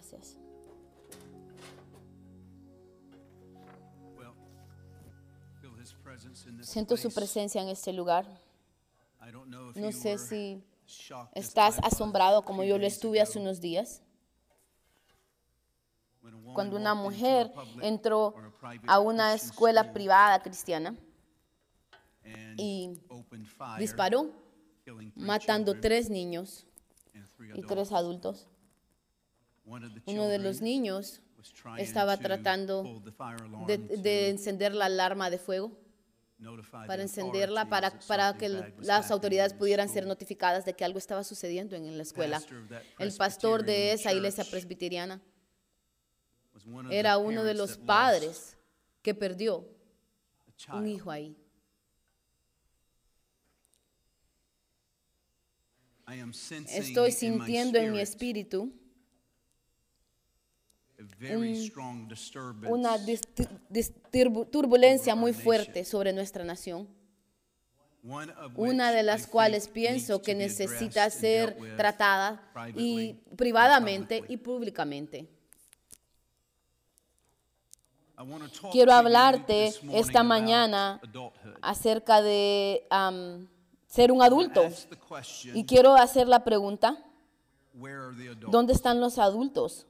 Gracias. Siento su presencia en este lugar. No sé si estás asombrado como yo lo estuve hace unos días. Cuando una mujer entró a una escuela privada cristiana y disparó, matando tres niños y tres adultos. Uno de los niños estaba tratando de, encender la alarma de fuego para encenderla para, para que las autoridades pudieran ser notificadas de que algo estaba sucediendo en la escuela. El pastor de esa iglesia presbiteriana era uno de los padres que perdió un hijo ahí. Estoy sintiendo en mi espíritu una dis- dis- turbu- turbulencia muy fuerte sobre nuestra nación, una de las cuales pienso que necesita ser tratada y privadamente y públicamente. Quiero hablarte esta mañana acerca de ser un adulto. Y quiero hacer la pregunta? ¿dónde están los adultos?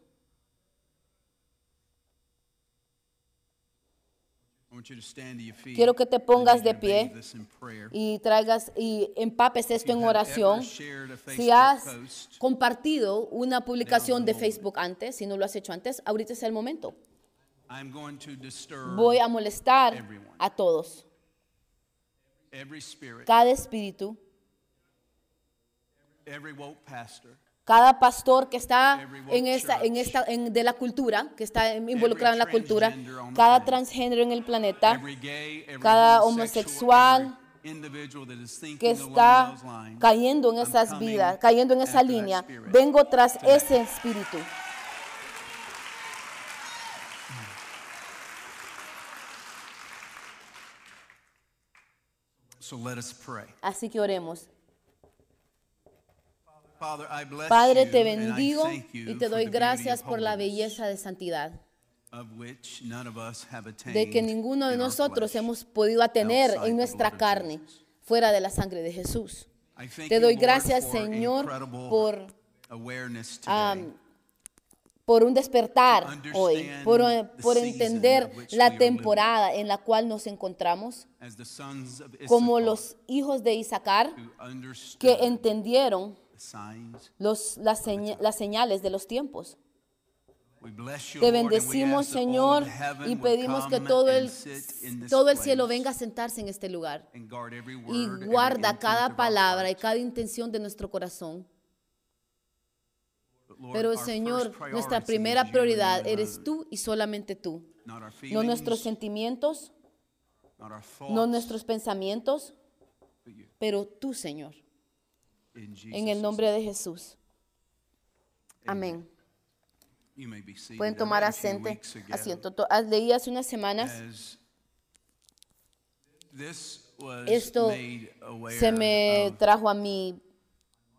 Quiero que te pongas de pie y traigas y empapes esto en oración. Si has compartido una publicación de. Facebook antes, si no lo has hecho antes, ahorita es el momento. Voy a molestar a todos. Cada espíritu, every woke pastor, cada pastor que está en esta, en esta, en- de la cultura, que está involucrado en la cultura, cada transgénero en el planeta, cada homosexual, que está cayendo en esas vidas, cayendo en esa línea. Vengo tras ese espíritu. Así que oremos. Padre, te bendigo y te doy gracias por la belleza de santidad, de que ninguno de nosotros hemos podido tener outside the en nuestra carne, fuera de la sangre de Jesús. Te doy gracias, Señor, por am, por un despertar hoy, por, por entender la temporada en la cual nos encontramos, como los hijos de Isaacar que entendieron. Los, las, seña- las señales de los tiempos. Te bendecimos, Señor, y pedimos que todo el, todo el cielo venga a sentarse en este lugar y guarda cada palabra y cada intención de nuestro corazón. Pero, Señor, nuestra primera prioridad eres tú y solamente tú. No nuestros sentimientos, no nuestros pensamientos, pero tú, Señor. En el nombre de Jesús. Amén. Pueden tomar asiento. asiento. To- ah, Leí hace unas semanas. Esto se me trajo a mi,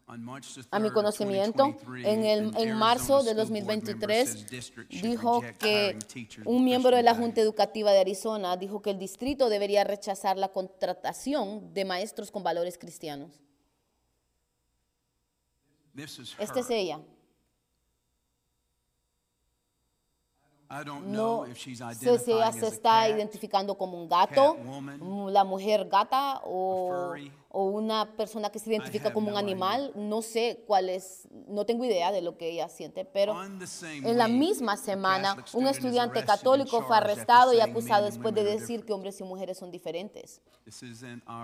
a mi 3rd, conocimiento. 2023, En, el, en marzo de school board member 2023 says district should dijo que un miembro de la Junta Educativa de Arizona dijo que el distrito debería rechazar la contratación de maestros con valores cristianos. Values. This is Esta es ella. I don't No know if she's sé si ella se está identificando como un gato, mm, la mujer gata o, o una persona que se identifica como un animal. No sé cuál es, no tengo idea de lo que ella siente, pero en la misma semana un estudiante católico fue arrestado y acusado después de decir que hombres y mujeres son diferentes.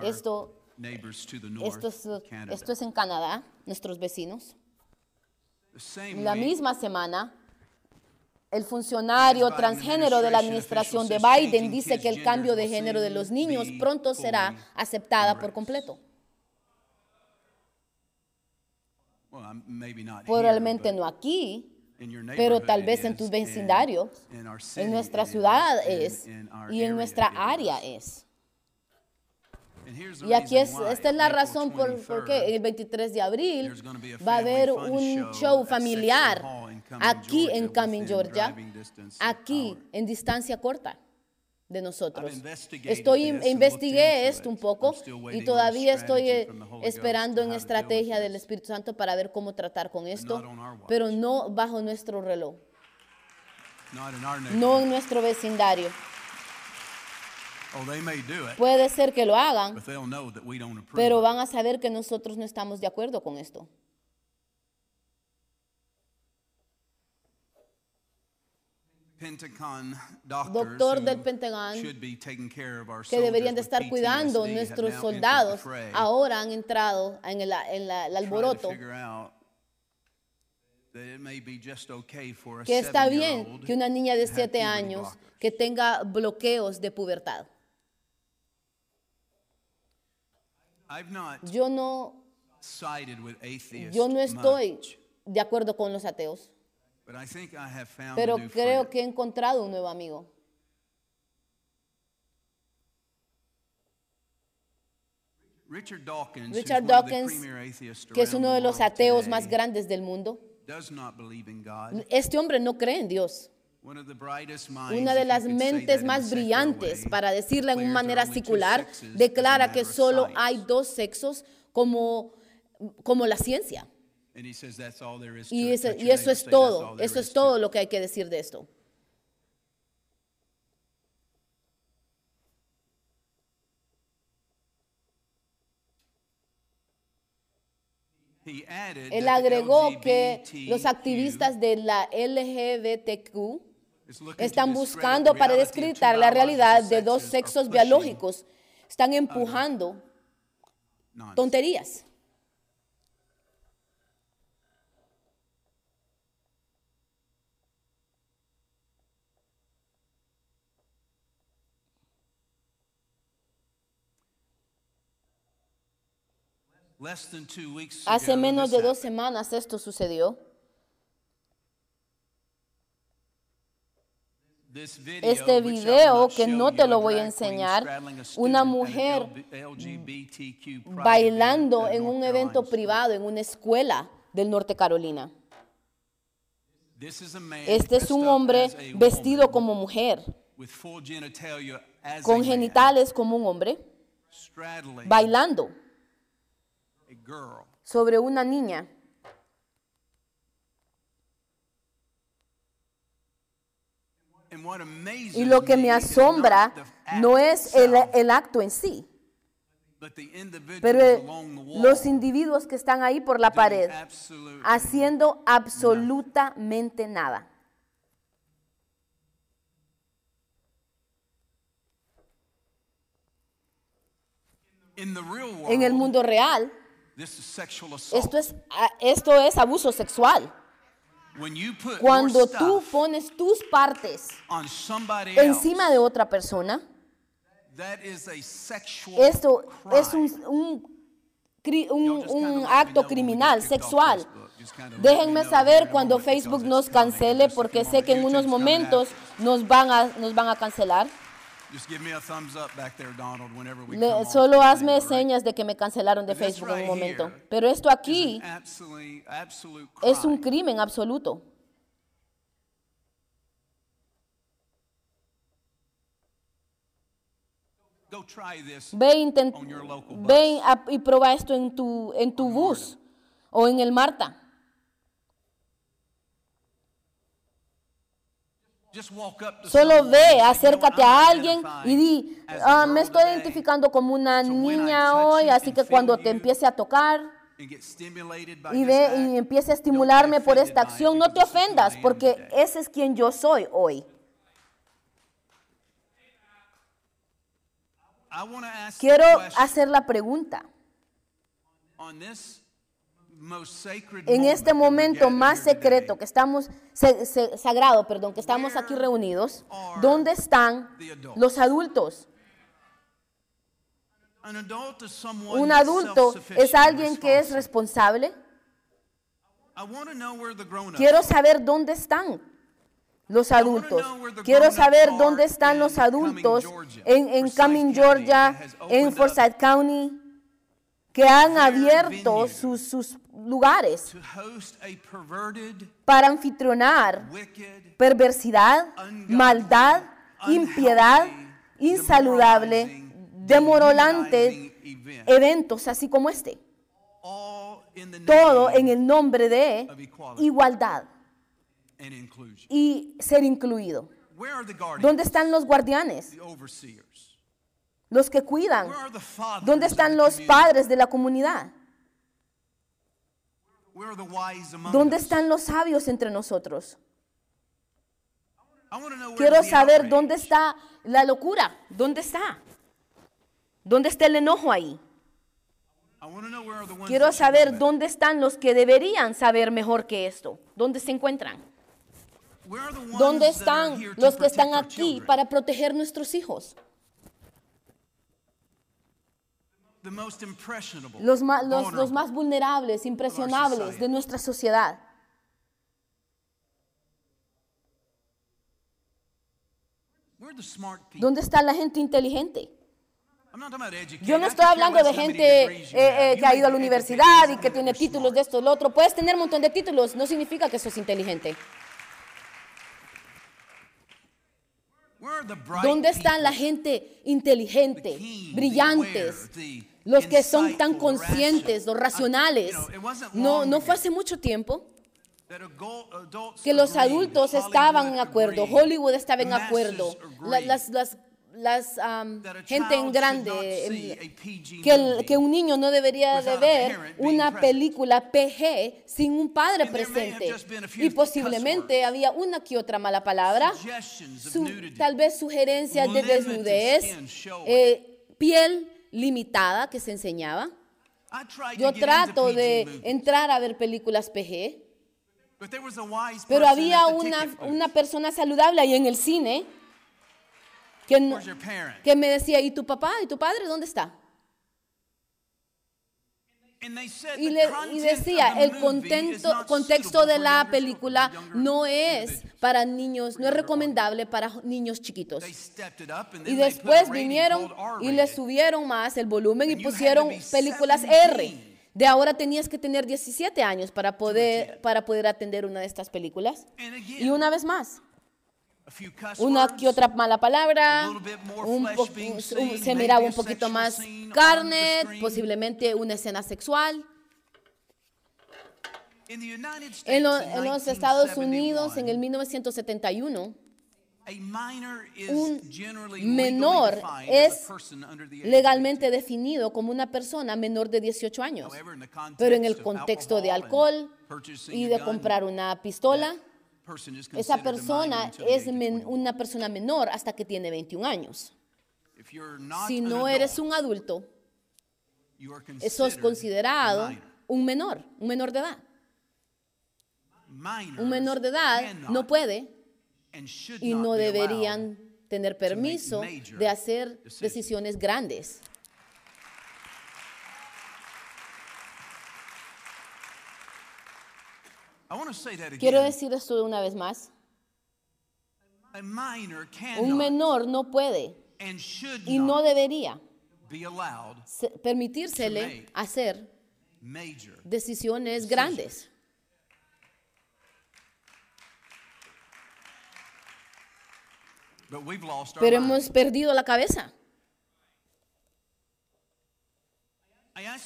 Esto, neighbors to the north, esto, es, Canada. esto es en Canadá, nuestros vecinos. La misma semana, el funcionario transgénero de la administración de Biden dice que el cambio de género de los niños pronto será aceptada por completo. Probablemente no aquí, pero tal vez en tus vecindarios, en nuestra ciudad es y en nuestra área es. Y aquí es, esta es la razón por, por qué 23rd, el 23 de abril va a haber un show familiar aquí en Georgia, Cumming, Georgia, aquí en distancia corta de nosotros. Estoy, investigué esto un poco y todavía estoy eh, esperando en estrategia del. Espíritu Santo para ver cómo tratar con esto, pero no bajo nuestro reloj, no en nuestro vecindario. Puede ser que lo hagan, pero van a saber que nosotros no estamos de acuerdo con esto. Doctor del Pentagón que deberían de estar cuidando nuestros soldados ahora han entrado en el, en la- el trying to alboroto que está bien que una niña de to have 7 puberty años que tenga bloqueos de pubertad. Yo no, yo no estoy de acuerdo con los ateos, pero creo que he encontrado un nuevo amigo. Richard Dawkins, Richard que es uno de los ateos más grandes del mundo. Este hombre no cree en Dios. Una de las mentes más brillantes, para decirla en una manera secular, declara que solo hay dos sexos como, como la ciencia. And he says that's all there is to Y eso, es say, "That's todo, eso es to todo it." lo que hay que decir de esto. Él agregó que los activistas de la LGBTQ están buscando para descritar la realidad de dos sexos biológicos. Están empujando tonterías. Hace menos de dos semanas esto sucedió. Este video que no te lo voy a enseñar, una mujer bailando en un evento privado en una escuela del norte Carolina. Este es un hombre vestido como mujer, con genitales como un hombre, bailando. Sobre una niña. Y lo que me asombra no es el, el acto en sí, pero los individuos que están ahí por la pared haciendo absolutamente nada. En el mundo real, esto es, a- esto es abuso sexual. Cuando tú pones tus partes encima de otra persona, esto es un, un acto criminal, sexual. Déjenme saber cuando Facebook nos cancele porque sé que en unos momentos nos van a, nos van a cancelar. You. Just give me a thumbs up back there, Donald, whenever we Le- solo hazme señas de que me cancelaron de Facebook en un momento. Pero esto aquí es un crime. crimen absoluto. Ve, ve a- y prueba esto en tu, en tu bus o en el Marta. Solo ve, and say, "You know what, acércate a alguien y di, "Ah, me estoy today." identificando como una niña hoy, así que cuando te empiece a tocar y, ve, y empiece a estimularme por esta acción, no te ofendas porque ese es quien yo soy hoy. Quiero hacer la pregunta. En este momento más secreto que estamos, se- se- sagrado, perdón, que estamos aquí reunidos, ¿dónde están los adultos? Un adulto es alguien que es responsable. Quiero saber dónde están los adultos. Quiero saber dónde están los adultos en, en Cumming, Georgia, en Forsyth County, que han abierto sus, sus lugares para anfitrionar perversidad, maldad, impiedad, insaludable, demorolante event, eventos así como este. Todo en el nombre de igualdad y ser incluido. ¿Dónde están los guardianes? Los que cuidan. ¿Dónde están los padres de la comunidad? ¿Dónde están los sabios entre nosotros? Quiero saber dónde está la locura. ¿Dónde está? ¿Dónde está el enojo ahí? Quiero saber dónde están los que deberían saber mejor que esto. ¿Dónde se encuentran? ¿Dónde están los que están aquí para proteger nuestros hijos? Los, más vulnerables, impresionables de nuestra sociedad. Where are the smart people? ¿Dónde está la gente inteligente? I'm not talking about educated. Yo no estoy hablando de gente eh, eh, que ha ido a la universidad y que tiene títulos de esto, lo otro. Puedes tener un montón de títulos, no significa que sos inteligente. Where are the bright ¿Dónde están la gente inteligente, brillantes, los que son tan conscientes, los racionales? No, no fue hace mucho tiempo que los adultos estaban en acuerdo, Hollywood estaba en acuerdo, las, las, las, a gente en grande, que, el- que un niño no debería de ver una película PG sin un padre presente. Y posiblemente había una que otra mala palabra, su- tal vez sugerencias de desnudez, eh, piel limitada que se enseñaba. Yo trato de entrar a ver películas PG, pero había una, una persona saludable ahí en el cine que, no- que me decía, ¿y tu papá? ¿Y tu padre? ¿Dónde está? Y, le- y decía, el contento, contexto de la película no es para niños, no es recomendable para niños chiquitos. Y después vinieron y le subieron más el volumen y pusieron películas 17. R. De ahora tenías que tener 17 años para poder, para poder atender una de estas películas. Y una vez más, una que otra mala palabra, un un- se miraba un poquito más carne, posiblemente una escena sexual. En, lo- en los Estados 1971, Unidos, en el 1971, a minor is un generally menor es legalmente definido como una persona menor de 18 años. However, in the context Pero en el of contexto de alcohol y de comprar una pistola, esa persona es age of men- 21. una persona menor hasta que tiene 21 años. Si no eres un adulto, considered considerado un menor, un menor de edad. Un menor de edad no puede y no deberían tener permiso de hacer decisiones grandes. Quiero decir esto una vez más. Un menor no puede y no debería permitírsele hacer decisiones grandes. Pero hemos perdido la cabeza.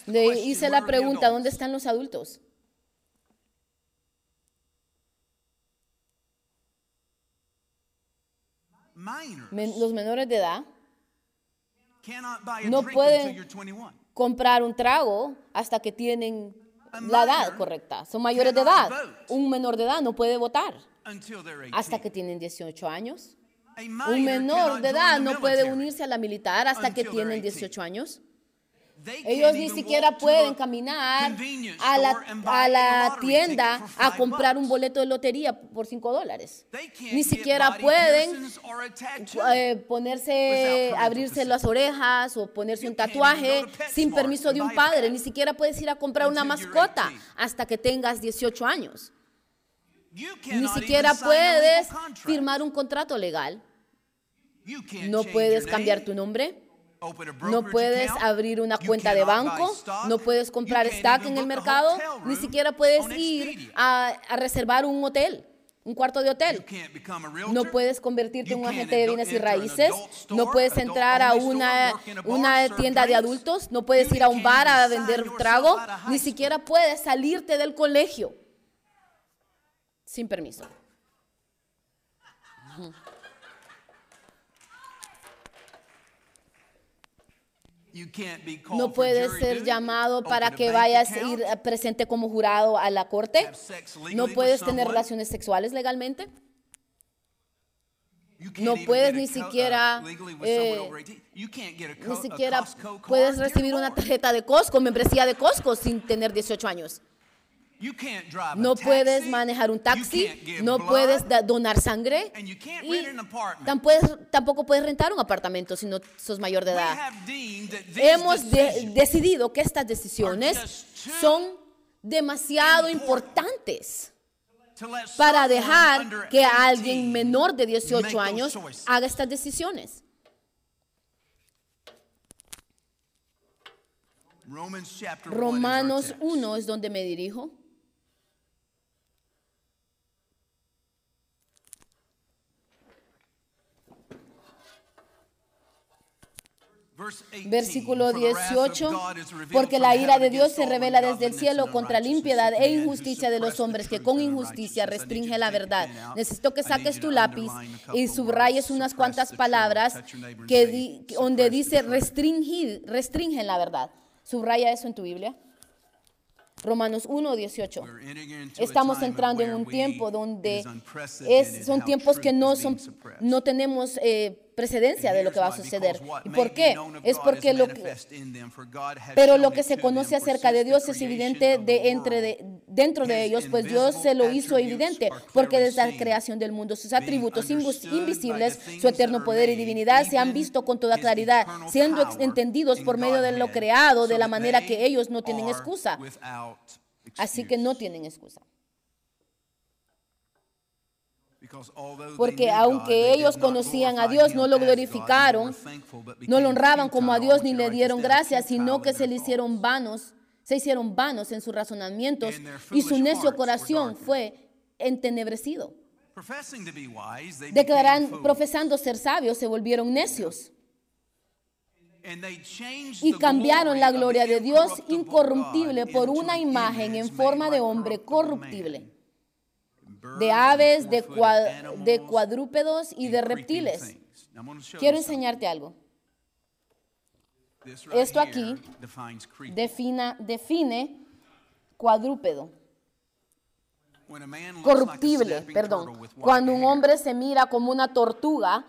Le hice la pregunta, ¿dónde están los adultos? Men- los menores de edad no pueden- until you're 21. comprar un trago hasta que tienen la edad correcta. Son mayores de edad. Un menor de edad no puede votar Until they're 18. hasta que tienen 18 años. Un menor de edad no puede unirse a la militar hasta que tienen 18. 18 años. Ellos ni siquiera pueden caminar a la, a la tienda a comprar un boleto de lotería por 5 dólares. Ni siquiera pueden eh, ponerse, abrirse las orejas o ponerse un tatuaje sin permiso de un padre. Ni siquiera puedes ir a comprar una mascota 18. hasta que tengas 18 años. Ni siquiera puedes firmar un contrato legal. No puedes cambiar tu nombre. No puedes abrir una cuenta de banco, no puedes comprar stock en el mercado, ni siquiera puedes ir a, a reservar un hotel, un cuarto de hotel. No puedes convertirte en un agente de bienes y raíces, no puedes entrar a una, una tienda de adultos, no puedes ir a un bar a vender trago, ni siquiera puedes salirte del colegio. Sin permiso. No puedes ser llamado para que vayas a ir presente como jurado a la corte. No puedes tener relaciones sexuales legalmente. No puedes ni uh, siquiera, legally with eh, someone over 18. You can't get a Ni siquiera puedes recibir una tarjeta de Costco, membresía de Costco sin tener 18 años. No puedes manejar un You taxi, no puedes donar sangre and you can't y rent an apartment. tam- puedes- tampoco puedes rentar un apartamento si no sos mayor de We edad. have deemed that these Hemos de- decidido que estas decisiones son demasiado important importantes to let para someone dejar que alguien 18 menor de make 18 those años haga estas decisiones. Romans chapter 1 is our Romanos text. 1 es donde me dirijo. Versículo "For the wrath of 18, God is revealed porque la ira de Dios se revela desde el cielo contra la impiedad e injusticia de los hombres que con injusticia unrighteousness." I need restringe la verdad. Necesito que saques tu lápiz y subrayes unas cuantas palabras que say, di- "Suppress donde dice truth." restringir, restringen la verdad. Subraya eso en tu Biblia. Romanos 1, 18. We're entering into a Estamos entrando en un tiempo donde es, son tiempos que no, son, no tenemos eh, precedencia de lo que va a suceder. ¿Y por qué? Es porque lo que, pero lo que se conoce acerca de Dios es evidente de entre de, dentro de ellos, pues Dios se lo hizo evidente, porque desde la creación del mundo sus atributos invisibles, su eterno poder y divinidad se han visto con toda claridad, siendo entendidos por medio de lo creado de la manera que ellos no tienen excusa. Así que no tienen excusa. Porque aunque ellos conocían a Dios, no lo glorificaron, no lo honraban como a. Dios ni le dieron gracias, sino que se le hicieron vanos, se hicieron vanos en sus razonamientos y su necio corazón fue entenebrecido. Declaran, profesando ser sabios, se volvieron necios y cambiaron la gloria de Dios incorruptible por una imagen en forma de hombre corruptible. De aves, de, cuadrúpedos y de reptiles. Quiero enseñarte algo. Esto aquí define cuadrúpedo. Corruptible, perdón. Cuando un hombre se mira como una tortuga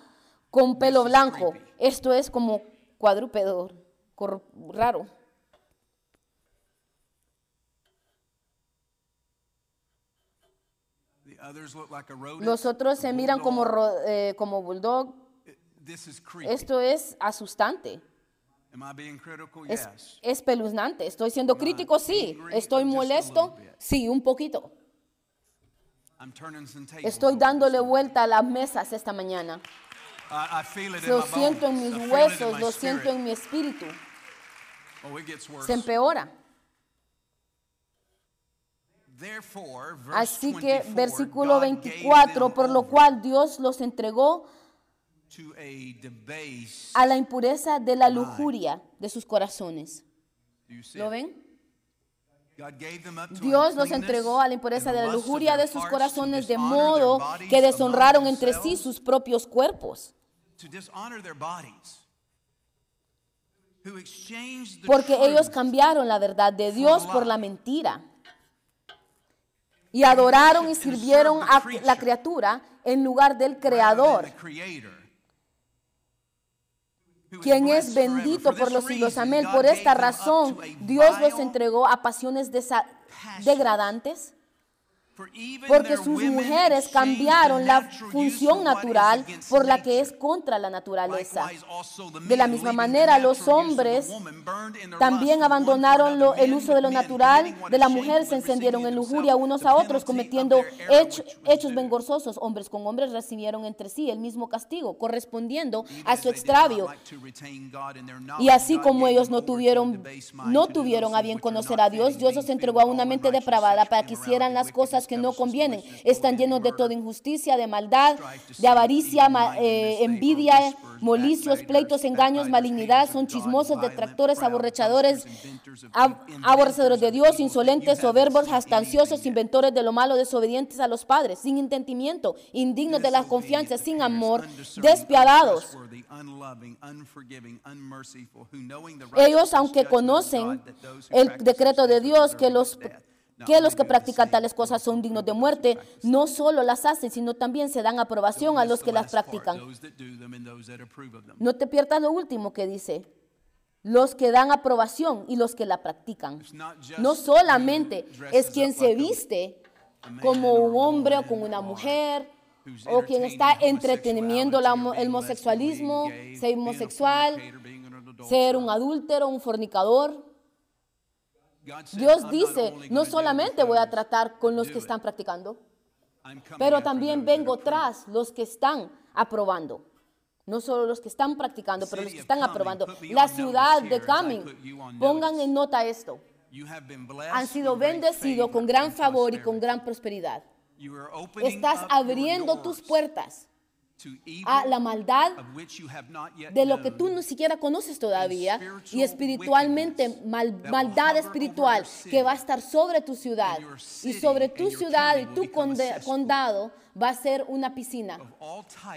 con pelo blanco, esto es como cuadrúpedo raro. Los otros a se miran como, eh, como bulldog. Esto es asustante, Am I being critical? es espeluznante. ¿Estoy siendo crítico? Sí. ¿Estoy molesto? Sí, un poquito. Estoy dándole vuelta a las mesas esta mañana. Lo my siento en mis huesos, my lo spirit. siento en mi espíritu. Oh, it gets worse. Se empeora. Así que 24, versículo God gave 24, them por lo cual Dios los entregó a la impureza de la lujuria de sus corazones. ¿Lo ven? Dios los entregó a la impureza de la lujuria de sus corazones de modo que deshonraron entre sí sus propios cuerpos. Porque ellos cambiaron la verdad de Dios por la mentira. Y adoraron y sirvieron a la criatura en lugar del Creador. quien es bendito por los siglos. Amén. Por esta razón, Dios los entregó a pasiones degradantes, porque sus mujeres cambiaron la función natural por la que es contra la naturaleza. De la misma manera, los hombres también abandonaron lo- el uso de lo natural de la mujer, se encendieron en lujuria unos a otros, cometiendo hech- hechos vengozosos. Hombres con hombres recibieron entre sí el mismo castigo, correspondiendo a su extravio. Y así como ellos no tuvieron, no tuvieron a bien conocer a Dios, Dios los entregó a una mente depravada para que hicieran las cosas que no convienen. Están llenos de toda injusticia, de maldad, de avaricia, eh, envidia, molicios, pleitos, engaños, malignidad. Son chismosos, detractores, aborrechadores, ab- aborrecedores de Dios, insolentes, soberbos, jactanciosos, inventores de lo malo, desobedientes a los padres, sin entendimiento, indignos de la confianza, sin amor, despiadados. Ellos, aunque conocen el decreto de Dios que los que los que practican tales cosas son dignos de muerte, no solo las hacen, sino también se dan aprobación a los que las practican. No te pierdas lo último que dice. Los que dan aprobación y los que la practican. No solamente es quien se viste como un hombre o como una mujer, o quien está entreteniendo la el homosexualismo, ser homosexual, ser un adúltero, un fornicador. Dios dice, no solamente voy a tratar con los que están practicando, pero también vengo tras los que están aprobando. No solo los que están practicando, pero los que están aprobando. La ciudad de Camin, pongan en nota esto, han sido bendecidos con gran favor y con gran prosperidad. Estás abriendo tus puertas a la maldad de lo que tú no siquiera conoces todavía y espiritualmente mal- maldad espiritual que va a estar sobre tu ciudad. y sobre tu ciudad y tu condado va a ser una piscina.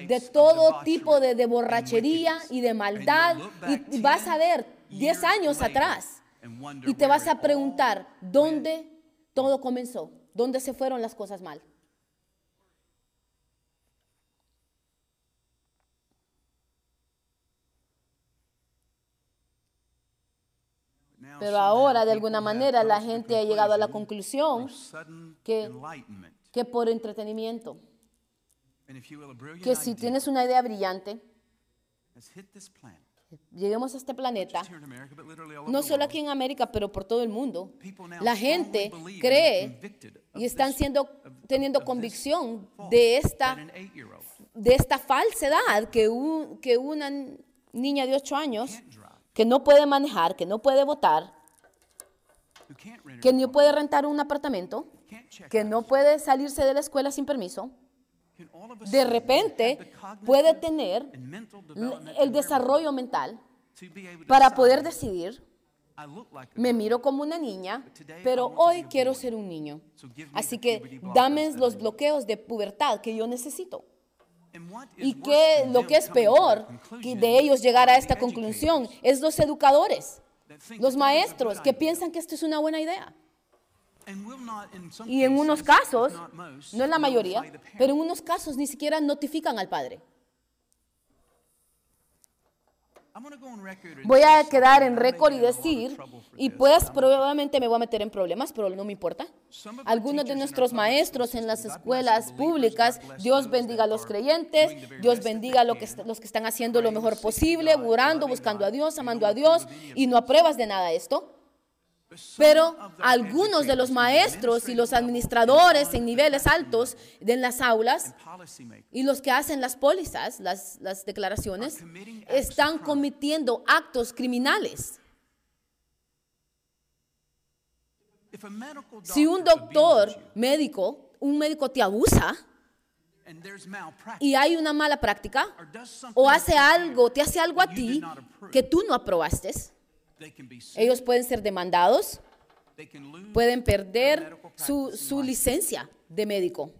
de todo tipo de, de borrachería y de maldad y, y vas a ver 10 años atrás y te vas a preguntar dónde todo comenzó, dónde se fueron las cosas mal. Pero ahora, de alguna manera, la gente ha llegado a la conclusión que, que por entretenimiento, que si tienes una idea brillante, lleguemos a este planeta, no solo aquí en América, pero por todo el mundo, la gente cree y están siendo, teniendo convicción de esta, de esta falsedad que, un- que una niña de 8 años que no puede manejar, que no puede votar, que no puede rentar un apartamento, que no puede salirse de la escuela sin permiso, de repente puede tener el desarrollo mental para poder decidir, me miro como una niña, pero hoy quiero ser un niño. Así que dame los bloqueos de pubertad que yo necesito. Y que lo que es peor que de ellos llegar a esta conclusión es los educadores, los maestros que piensan que esto es una buena idea. Y en unos casos, no en la mayoría, pero en unos casos ni siquiera notifican al padre. Voy a quedar en récord y decir, y pues probablemente me voy a meter en problemas, pero no me importa. Algunos de nuestros maestros en las escuelas públicas, Dios bendiga a los creyentes, Dios bendiga a que los que están haciendo lo mejor posible, orando, buscando a Dios, amando a Dios, y no apruebas de nada esto. Pero algunos de los maestros y los administradores en niveles altos de en las aulas y los que hacen las pólizas, las, las declaraciones, están cometiendo actos criminales. Si un doctor médico, un médico te abusa y hay una mala práctica o hace algo, te hace algo a ti que tú no aprobaste, ellos pueden ser demandados, pueden perder su, su licencia de médico.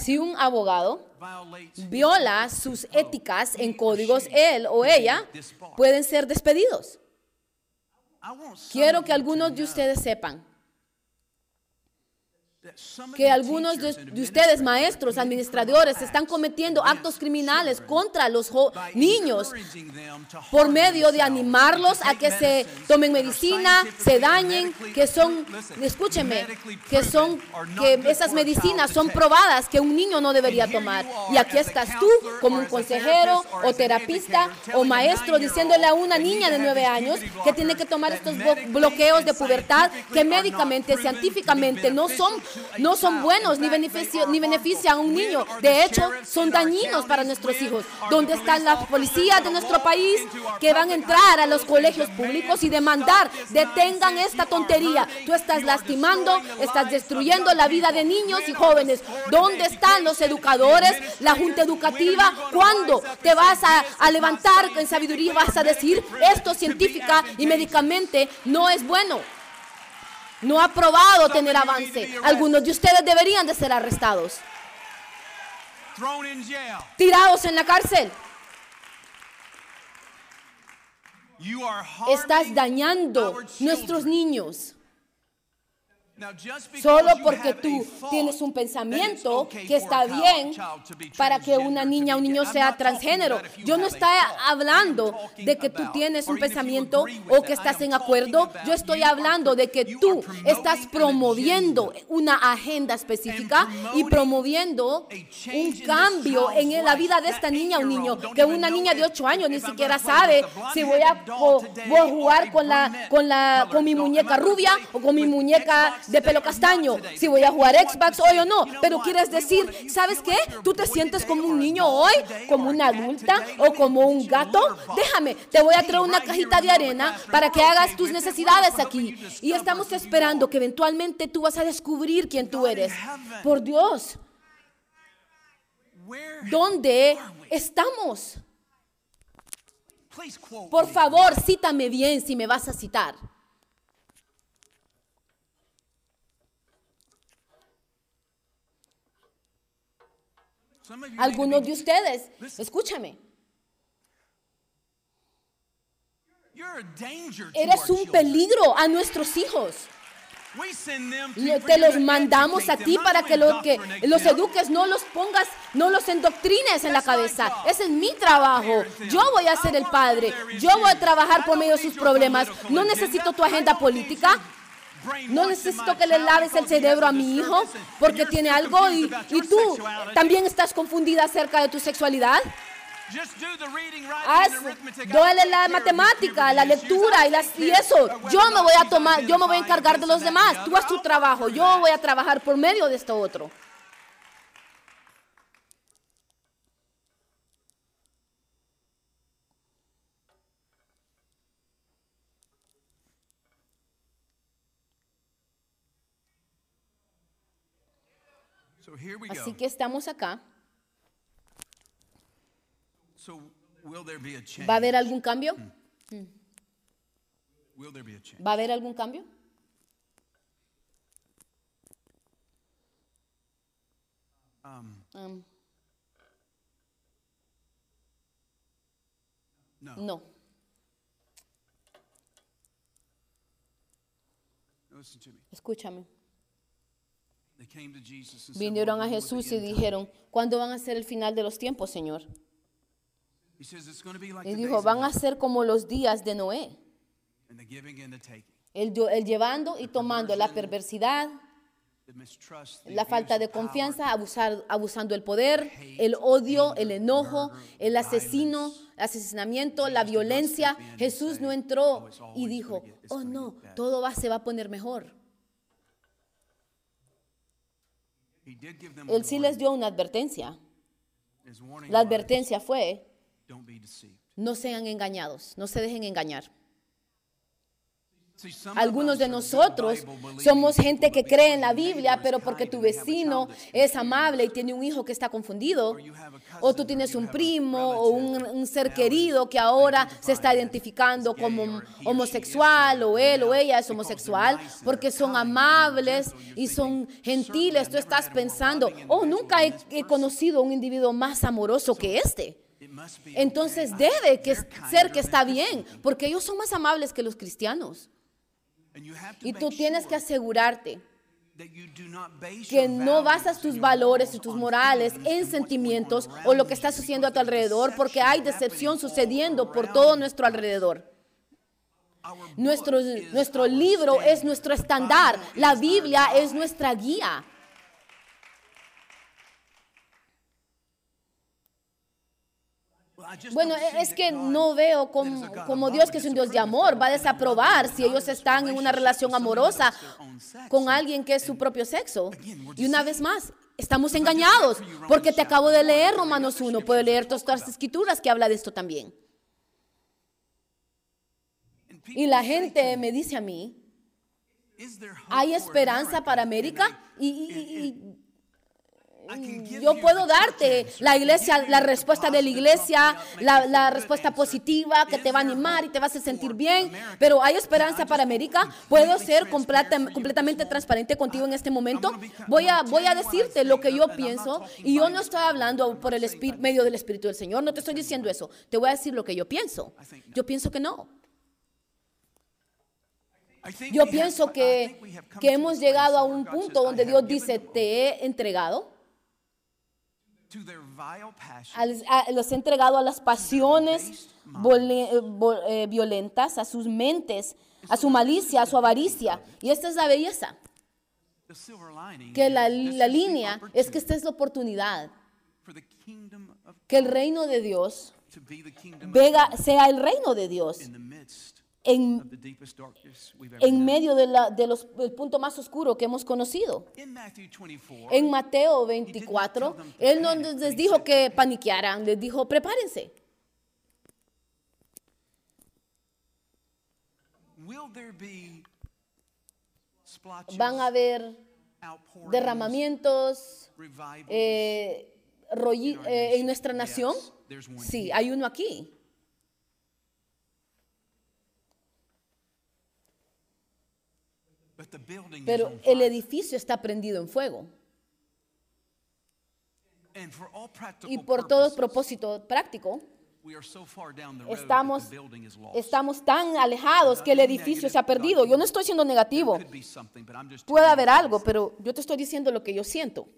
Si un abogado viola sus éticas en códigos, él o ella pueden ser despedidos. Quiero que algunos de ustedes sepan que algunos de, de ustedes, maestros, administradores, están cometiendo actos criminales contra los niños por medio de animarlos a que se tomen medicina, se dañen, que son, escúcheme, que son, que esas medicinas son probadas que un niño no debería tomar. Y aquí estás tú como un consejero o terapista o maestro diciéndole a una niña de nueve años que tiene que tomar estos blo- bloqueos de pubertad que médicamente, científicamente no son, no son buenos ni, beneficio, ni benefician a un niño. De hecho, son dañinos para nuestros hijos. ¿Dónde están las policías de nuestro país que van a entrar a los colegios públicos y demandar, detengan esta tontería? Tú estás lastimando, estás destruyendo la vida de niños y jóvenes. ¿Dónde están los educadores, la junta educativa? ¿Cuándo te vas a, a levantar en sabiduría y vas a decir esto científica y médicamente no es bueno? No ha probado tener avance. Algunos de ustedes deberían de ser arrestados, tirados en la cárcel. Estás dañando nuestros niños. Solo porque tú tienes un pensamiento que está bien para que una niña o un niño sea transgénero. Yo no estoy hablando de que tú tienes un pensamiento o que estás en acuerdo. Yo estoy hablando de que tú estás promoviendo una agenda específica y promoviendo un cambio en la vida de esta niña o niño. Que una niña de 8 años ni siquiera sabe si voy a, voy a jugar con la, con la, con mi muñeca rubia o con mi muñeca de pelo castaño. Si voy a jugar Xbox hoy o no. Pero quieres decir, ¿sabes qué? ¿Tú te sientes como un niño hoy? ¿Como una adulta o como un gato? Déjame, te voy a traer una cajita de arena para que hagas tus necesidades aquí. Y estamos esperando que eventualmente tú vas a descubrir quién tú eres. Por Dios, ¿dónde estamos? Por favor, cítame bien si me vas a citar. Algunos de ustedes, escúchame, eres un peligro a nuestros hijos. Te los mandamos a ti para que, lo, que indoctrinate los eduques, no los pongas, no los endoctrines en la cabeza. Ese es mi trabajo. Yo voy a ser el padre. Yo voy a trabajar por medio de sus problemas. No necesito tu agenda política. No necesito que le laves el cerebro a mi hijo porque tiene algo y, y tú también estás confundida acerca de tu sexualidad. Haz, dale la matemática, la lectura y, las, y eso. Yo me voy a tomar, yo me voy a encargar de los demás. Tú haz tu trabajo, yo voy a trabajar por medio de esto otro. Así que estamos acá. So will there be a change? ¿Va a haber algún cambio? Will there be a change? ¿Va a haber algún cambio? Um, Um, no. no. Listen to me. Escúchame. They came to Jesus and said, Vinieron "Lord, a Jesús y end come?" dijeron, ¿cuándo van a ser el final de los tiempos, Señor? Y dijo, van a ser como los días de Noé. El, el llevando y tomando la perversidad, la falta de confianza, abusar, abusando el poder, el odio, el enojo, el asesino, asesinamiento, la violencia. Jesús no entró y dijo, oh no, todo va, se va a poner mejor. Él sí les dio una advertencia. La advertencia fue, no sean engañados, no se dejen engañar. Algunos de nosotros somos gente que cree en la Biblia, pero porque tu a vecino es amable y tiene un hijo que está confundido, a o tú tienes un a primo o un, ser querido que ahora se está identificando como homosexual o él o ella es homosexual, porque son amables y son gentiles. Tú "Certainly I've estás a pensando, oh, nunca he, this he person." conocido un individuo más amoroso que este. Entonces debe ser que está bien, porque ellos son más amables que los cristianos. And you have to Y tú tienes que asegurarte que no basas tus valores y tus morales en sentimientos o lo que está sucediendo a tu alrededor, porque hay decepción sucediendo por todo nuestro alrededor. Nuestro, nuestro libro es nuestro estándar, la Biblia es nuestra guía. Bueno, es que no veo como, Dios que es un Dios de amor, va a desaprobar si ellos están en una relación amorosa con alguien que es su propio sexo. Y una vez más, estamos engañados porque te acabo de leer Romanos other 1, puedo leer todas las escrituras que habla de esto también. Y la gente me dice a mí, "Is there hope ¿hay esperanza para América? Y- yo puedo darte la iglesia, la respuesta de la iglesia, la, respuesta positiva que te va a animar y te vas a sentir bien. Pero ¿hay esperanza para América? ¿Puedo ser completa- completamente transparente contigo en este I- momento? Voy a, voy a decirte lo que yo pienso y yo no estoy hablando por el medio del Espíritu del Señor, no te estoy diciendo eso. Te voy a decir lo que yo pienso. Yo pienso que no. Yo pienso que, que hemos llegado a un punto donde "I Dios dice, te he entregado, to their vile passions, al- a- los he entregado a las pasiones eh, eh, violentas, a sus mentes, a su malicia, a su avaricia. Y esta es la belleza, que la, la línea es que esta es la oportunidad, que el reino de Dios vega- sea el reino de Dios en, medio de la- de los- del punto más oscuro que hemos conocido. In Matthew 24, En Mateo 24, Él no les dijo que paniquearan, les dijo, prepárense. Van a haber derramamientos eh, eh, en nuestra nación. Sí, hay uno aquí. Pero el edificio está prendido en fuego. Y por todo propósito práctico, estamos, estamos tan alejados que el edificio se ha perdido. Yo no estoy siendo negativo. Puede haber algo, pero yo te estoy diciendo lo que yo siento.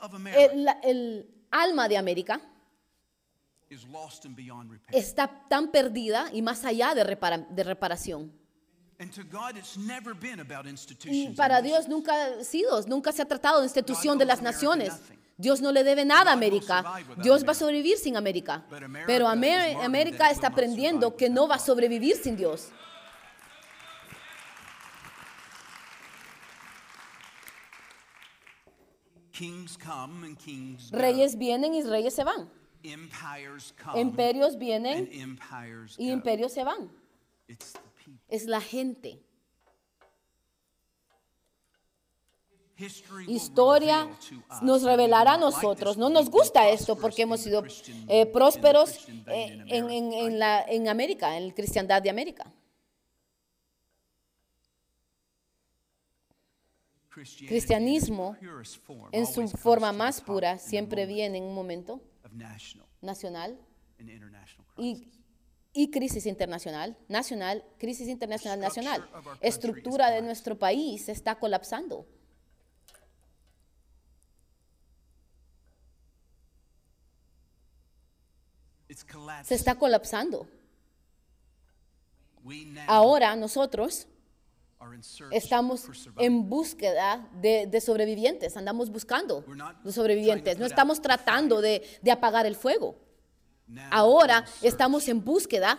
America El, alma de América está tan perdida y más allá de, repara- de reparación. Y para Dios nunca ha sido, nunca se ha tratado de institución de las naciones. Dios no le debe nada a América. Dios va a sobrevivir sin América. Pero América está aprendiendo que no va a sobrevivir sin Dios. Reyes vienen y reyes se van. Imperios vienen y imperios se van. Es la gente. Historia nos revelará a nosotros. No nos gusta esto porque hemos sido eh, prósperos eh, en, en- en la, en América, en la cristiandad de América. Cristianismo, En su forma más pura siempre viene en un momento nacional y. y crisis internacional, nacional, crisis internacional, nacional. Estructura de nuestro país está colapsando. Se está colapsando. Ahora nosotros estamos en búsqueda de, de sobrevivientes, andamos buscando los sobrevivientes, no estamos tratando de, de apagar el fuego. Ahora estamos en búsqueda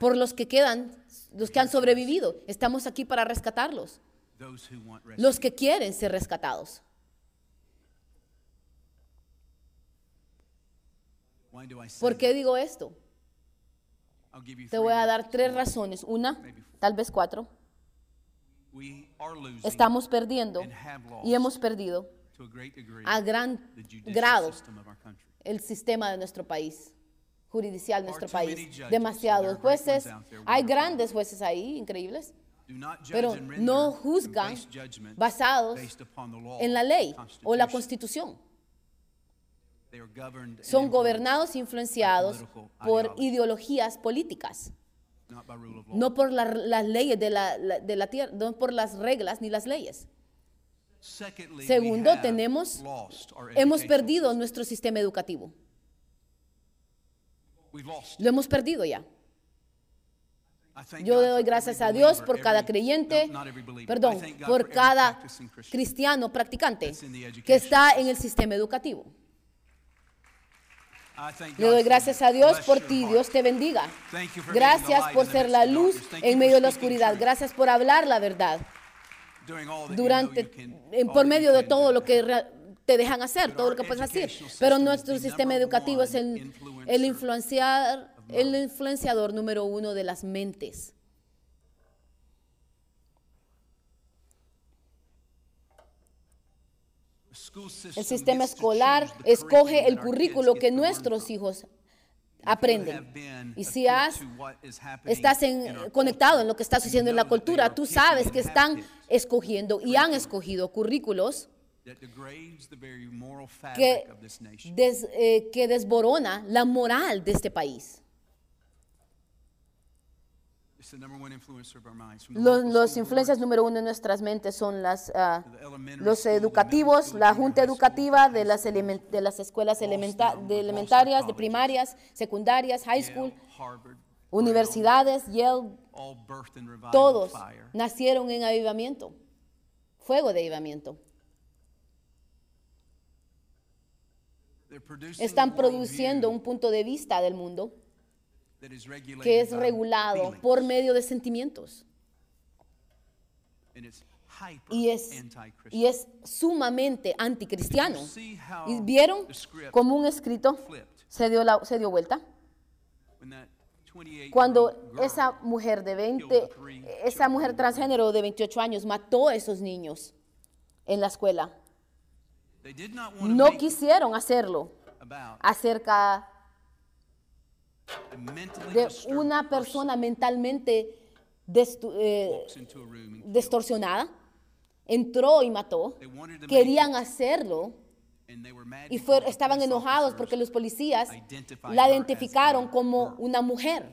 por los que quedan, los que han sobrevivido. Estamos aquí para rescatarlos, los que quieren ser rescatados. ¿Por qué digo esto? Te voy a dar tres razones. Una, tal vez cuatro. Estamos perdiendo y hemos perdido a gran grado el sistema de nuestro país, jurisdicial de nuestro país. Demasiados jueces, hay grandes jueces ahí, increíbles, pero no juzgan basados en la ley o la constitución. Son gobernados e influenciados por ideologías políticas. no por la- las leyes de la, de la tierra, no por las reglas ni las leyes. Segundo, tenemos, hemos perdido nuestro sistema educativo. Lo hemos perdido ya. Yo le doy gracias a Dios por cada creyente, perdón, por cada cristiano practicante que está en el sistema educativo. Le doy gracias a Dios por ti. Dios te bendiga. Gracias por ser la luz en medio de la oscuridad. Gracias por hablar la verdad durante, por medio de todo do. lo que te dejan hacer, todo lo que puedes hacer. Pero nuestro sistema educativo es el, influenciar, el influenciador número uno de las mentes. El sistema escolar escoge el currículo que nuestros hijos aprenden. Y si has, estás en- conectado en lo que está sucediendo en la cultura, tú sabes que están escogiendo y han escogido currículos that degrades the very moral que, fabric of this nation. des- eh, que desborona la moral de este país. Los, los influencias número uno en nuestras mentes son las, elementary los educativos, la junta educativa de las, de las escuelas elementa- de elementarias, de primarias, secundarias, high school, universidades, Yale, todos nacieron en avivamiento, fuego de avivamiento. Están produciendo un punto de vista del mundo que es regulado por medio de sentimientos y es, y es sumamente anticristiano. ¿Y vieron como un escrito se dio, la- se dio vuelta? when that 28 Cuando esa mujer de 20, esa mujer transgénero de 28 años mató a esos niños en la escuela. No quisieron hacerlo acerca de una person persona mentalmente eh, distorsionada. Entró y mató. Querían hacerlo y fue- estaban enojados porque los policías la identificaron como una mujer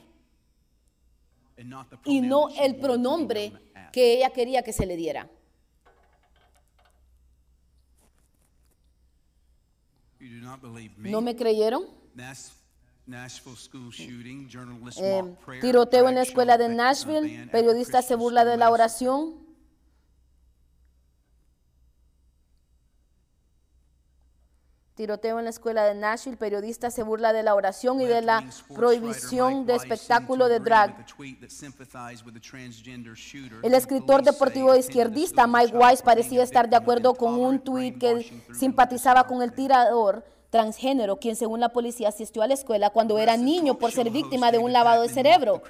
y no el pronombre que ella quería que se le diera. ¿No me creyeron? Nash- Nashville school shooting, journalists Eh, tiroteo en la escuela de Nashville, periodista se burla de la oración. Tiroteo en la escuela de Nashville, periodista se burla de la oración y de la prohibición de espectáculo de drag. El escritor deportivo izquierdista Mike Weiss parecía estar de acuerdo con un tuit que simpatizaba con el tirador transgénero, quien según la policía asistió a la escuela cuando era niño por ser víctima de un lavado de cerebro.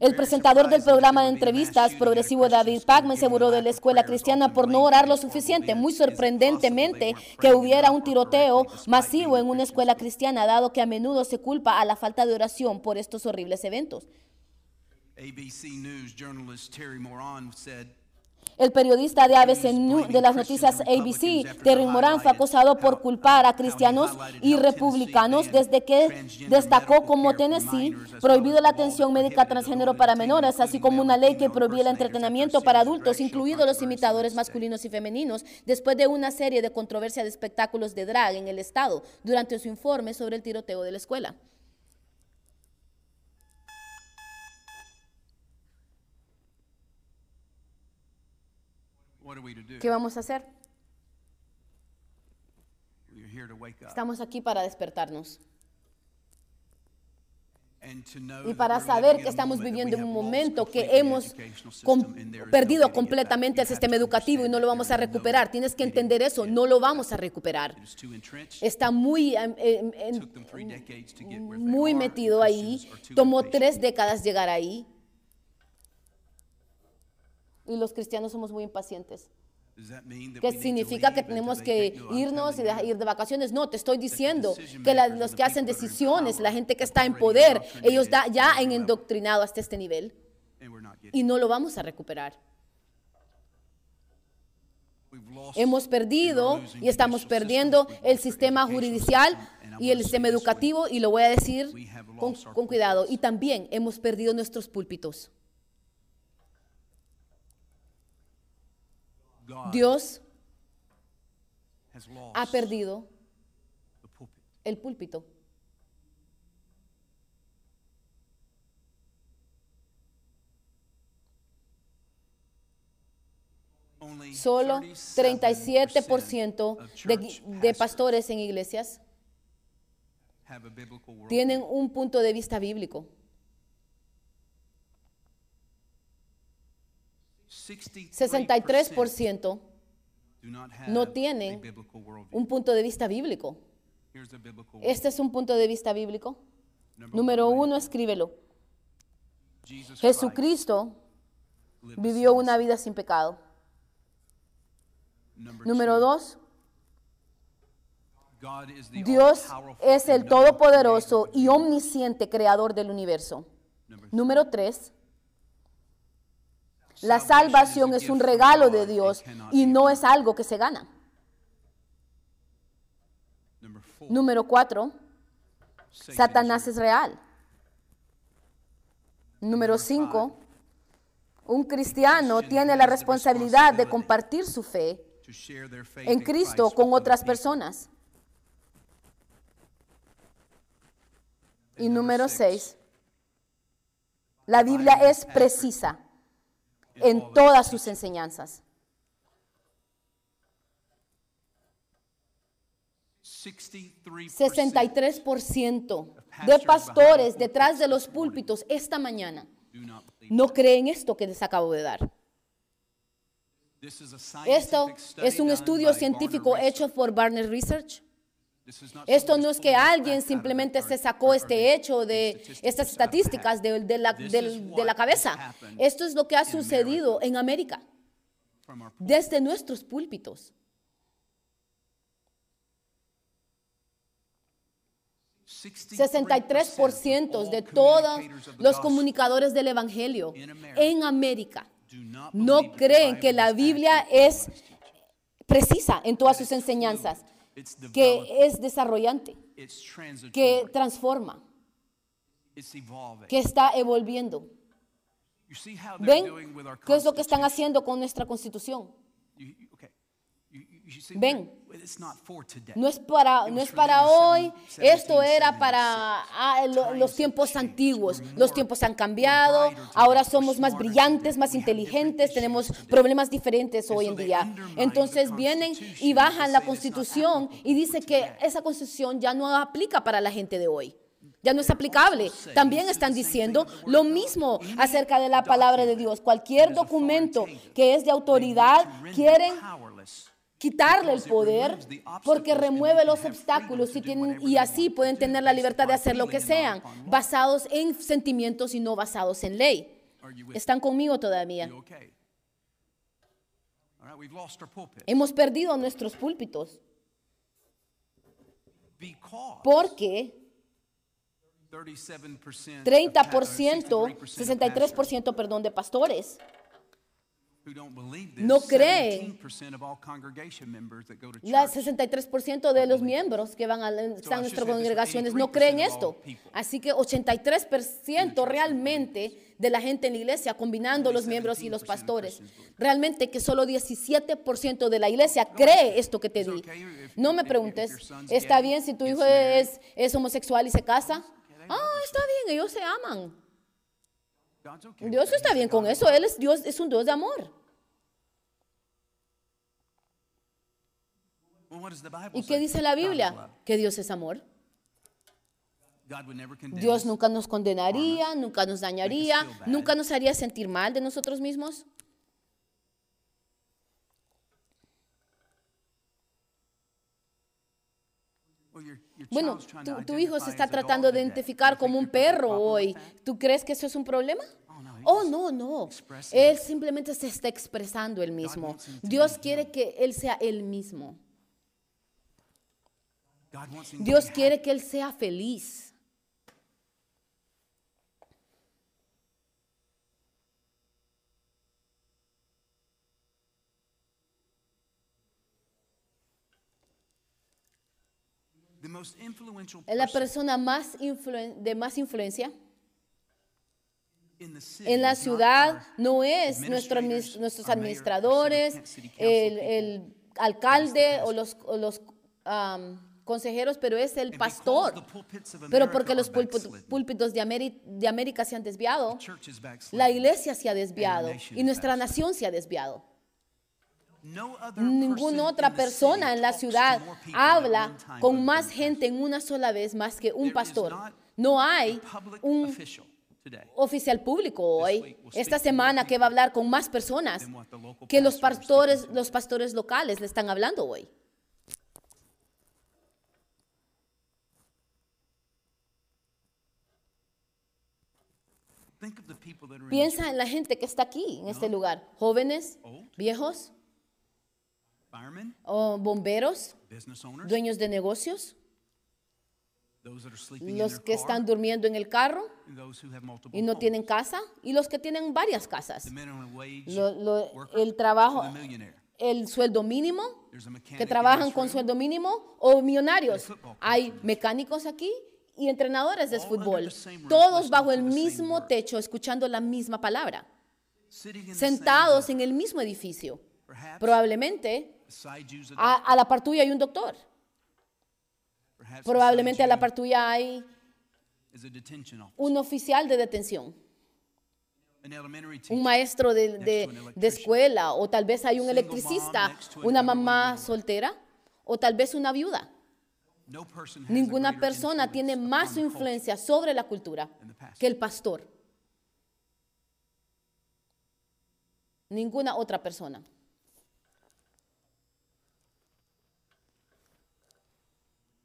El presentador del programa de entrevistas progresivo David Pacman se burló de la escuela cristiana por no orar lo suficiente. Muy sorprendentemente que hubiera un tiroteo masivo en una escuela cristiana, dado que a menudo se culpa a la falta de oración por estos horribles eventos. ABC News journalist Terry Moran said, El periodista de ABC de las noticias ABC, Terry Moran, fue acusado por culpar a cristianos y republicanos desde que destacó como Tennessee prohibido la atención médica transgénero para menores, así como una ley que prohíbe el entretenimiento para adultos, incluidos los imitadores masculinos y femeninos, después de una serie de controversia de espectáculos de drag en el estado durante su informe sobre el tiroteo de la escuela. What are we to do? ¿Qué vamos a hacer? Estamos aquí para despertarnos. Y para saber que estamos moment that viviendo un momento que completely the hemos com- perdido completamente el sistema educativo y no lo vamos a recuperar. Tienes que entender eso, no lo vamos a recuperar. Está muy, where they muy metido ahí. Tomó tres décadas llegar ahí. Y los cristianos somos muy impacientes. Does that mean that ¿Qué we need to significa que tenemos que irnos y ir de vacaciones? No, te estoy diciendo que la- los que hacen decisiones, la gente que está en poder, ellos da- ya han indoctrinado hasta este nivel y no lo vamos a recuperar. Hemos perdido y estamos perdiendo el sistema jurisdicial y el sistema educativo, y lo voy a decir con, con cuidado. Y también hemos perdido nuestros púlpitos. Dios ha perdido el púlpito. Solo 37% of de, de pastores en iglesias tienen un punto de vista bíblico. 63% do not have no tienen un punto de vista bíblico. Este es un punto de vista bíblico. Número uno, escríbelo. Jesucristo vivió una vida sin pecado. Número dos, Dios es el todopoderoso y omnisciente creador del universo. Número tres, la salvación es un regalo de Dios y no es algo que se gana. Número cuatro, Satanás es real. Número cinco, un cristiano tiene la responsabilidad de compartir su fe en Cristo con otras personas. Y número seis, la Biblia es precisa en todas sus enseñanzas. 63% 63% de pastores detrás de los púlpitos esta mañana no creen esto que les acabo de dar. Esto es un estudio científico hecho por Barner Research. Esto no es que alguien simplemente se sacó este hecho de estas estadísticas de, de la, de cabeza. Esto es lo que ha sucedido en América, desde nuestros púlpitos. 63% de todos los comunicadores del Evangelio en América no creen que la Biblia es precisa en todas sus enseñanzas, que es desarrollante, que transforma, que está evolviendo. ¿Ven qué es lo que están haciendo con nuestra constitución? Ven. No es para, no es para hoy, esto era para ah, lo- los tiempos antiguos. Los tiempos han cambiado, ahora somos más brillantes, más inteligentes, tenemos problemas diferentes hoy en día. Entonces vienen y bajan la constitución y dice que esa constitución ya no aplica para la gente de hoy. Ya no es aplicable. También están diciendo lo mismo acerca de la palabra de Dios. Cualquier documento que es de autoridad, quieren quitarle el poder porque remueve los obstáculos y, tienen, y así pueden tener la libertad de hacer lo que sean, basados en sentimientos y no basados en ley. ¿Están conmigo todavía? Hemos perdido nuestros púlpitos. Porque 30%, 63%, perdón, de pastores no creen la 63% de los miembros que van a están en nuestras congregaciones no creen esto. Así que 83% realmente de la gente en la iglesia, combinando los miembros y los pastores, realmente que solo 17% de la iglesia cree esto que te di. No me preguntes, ¿está bien si tu hijo es, es homosexual y se casa? Ah, está bien, ellos se aman. Dios está bien con eso, Él es Dios, es un Dios de amor. ¿Y qué dice la Biblia? Que Dios es amor. Dios nunca nos condenaría, nunca nos dañaría, nunca nos haría sentir mal de nosotros mismos. Bueno, tu, tu hijo se está tratando de identificar como un perro hoy. ¿Tú crees que eso es un problema? Oh, no, no. Él simplemente se está expresando él mismo. Dios quiere que él sea él mismo. Dios quiere que él sea feliz. Influential la person persona más de más influencia in the city en la ciudad no es nuestro nuestros administradores, el, alcalde o los, o los am, consejeros, pero es el pastor. Pero porque los púlpitos de, Ameri- de América se han desviado, la iglesia se ha desviado y nuestra nación se ha desviado. Ninguna otra persona en la ciudad habla con más gente en una sola vez más que un pastor. No hay un oficial público hoy, esta semana que va a hablar con más personas que los pastores, los pastores locales le están hablando hoy. Piensa en la gente que está aquí, en este lugar. Jóvenes, viejos, firemen, o bomberos, business owners, dueños de negocios, those that are sleeping in los their que car, están durmiendo en el carro and those who have multiple y no homes. tienen casa, y los que tienen varias casas. The minimum wage Lo- lo- worker el trabajo, to the millionaire. el sueldo mínimo, There's a mechanic que in trabajan this con room. sueldo mínimo, o millonarios. football Hay mecánicos aquí y entrenadores de All under fútbol, the same roof, todos listening bajo to el the same mismo word. techo, escuchando la misma palabra, Sitting in the same sentados en el mismo edificio. Perhaps Probablemente a la par tuya hay un doctor, probablemente a la par tuya hay un oficial de detención, un maestro de, de- escuela, o tal vez hay un electricista, una mamá soltera, o tal vez una viuda. Ninguna persona tiene más influencia sobre la cultura que el pastor. Ninguna otra persona.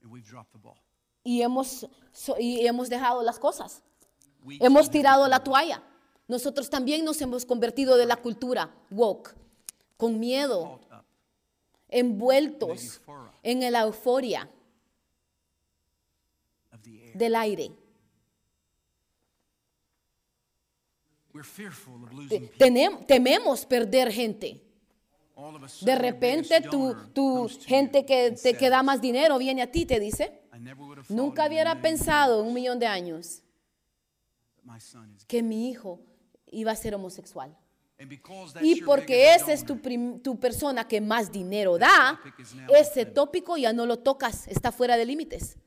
And we've dropped the ball. Y hemos, so- y hemos dejado las cosas. We Hemos tirado la toalla. Nosotros también nos hemos convertido de la cultura woke, con miedo, envueltos en la euforia del aire. We're fearful of Te- losing people. tenem- tememos perder gente. De repente tu, tu gente que te que da más dinero viene a ti y te dice, nunca hubiera pensado en un millón de años que mi hijo iba a ser homosexual. Y porque esa es tu, tu persona que más dinero da, ese tópico ya no lo tocas, está fuera de límites.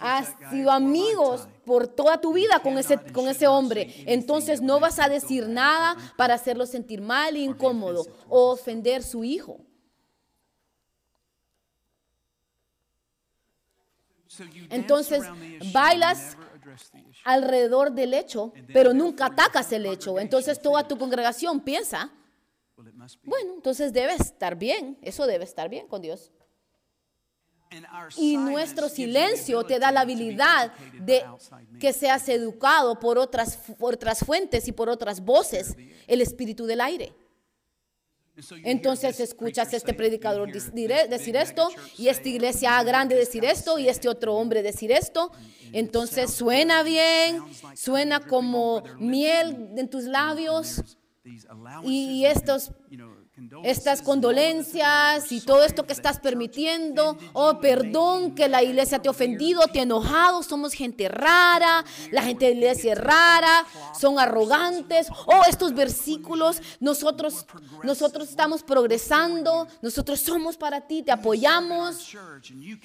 Has sido amigos por toda tu vida con ese, con ese hombre. Entonces no vas a decir nada para hacerlo sentir mal, incómodo offensive o ofender su hijo. Entonces, bailas alrededor del hecho, pero nunca atacas el hecho. Entonces toda tu congregación piensa, bueno, entonces debe estar bien, eso debe estar bien con Dios. Y nuestro silencio te da la habilidad de que seas educado por otras, por otras fuentes y por otras voces, el espíritu del aire. Entonces escuchas preacher este predicador decir esto y esta iglesia and grande decir esto y este otro hombre decir esto. Entonces suena bien, suena como miel en tus labios y estos estas condolencias y todo esto que estás permitiendo. Oh, perdón que la iglesia te ha ofendido, te ha enojado, somos gente rara, la gente de la iglesia es rara, son arrogantes. Oh, estos versículos, nosotros, nosotros estamos progresando, nosotros somos para ti, te apoyamos.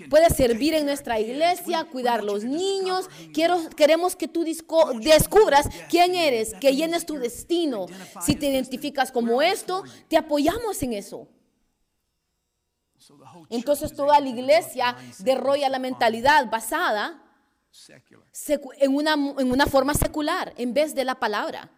Puedes servir en nuestra iglesia, cuidar los niños. Quiero, queremos que tú descubras quién eres, que llenes tu destino. Si te identificas como esto, te apoyamos en eso. Entonces toda la iglesia derrolla la mentalidad basada en una, en una forma secular en vez de la palabra.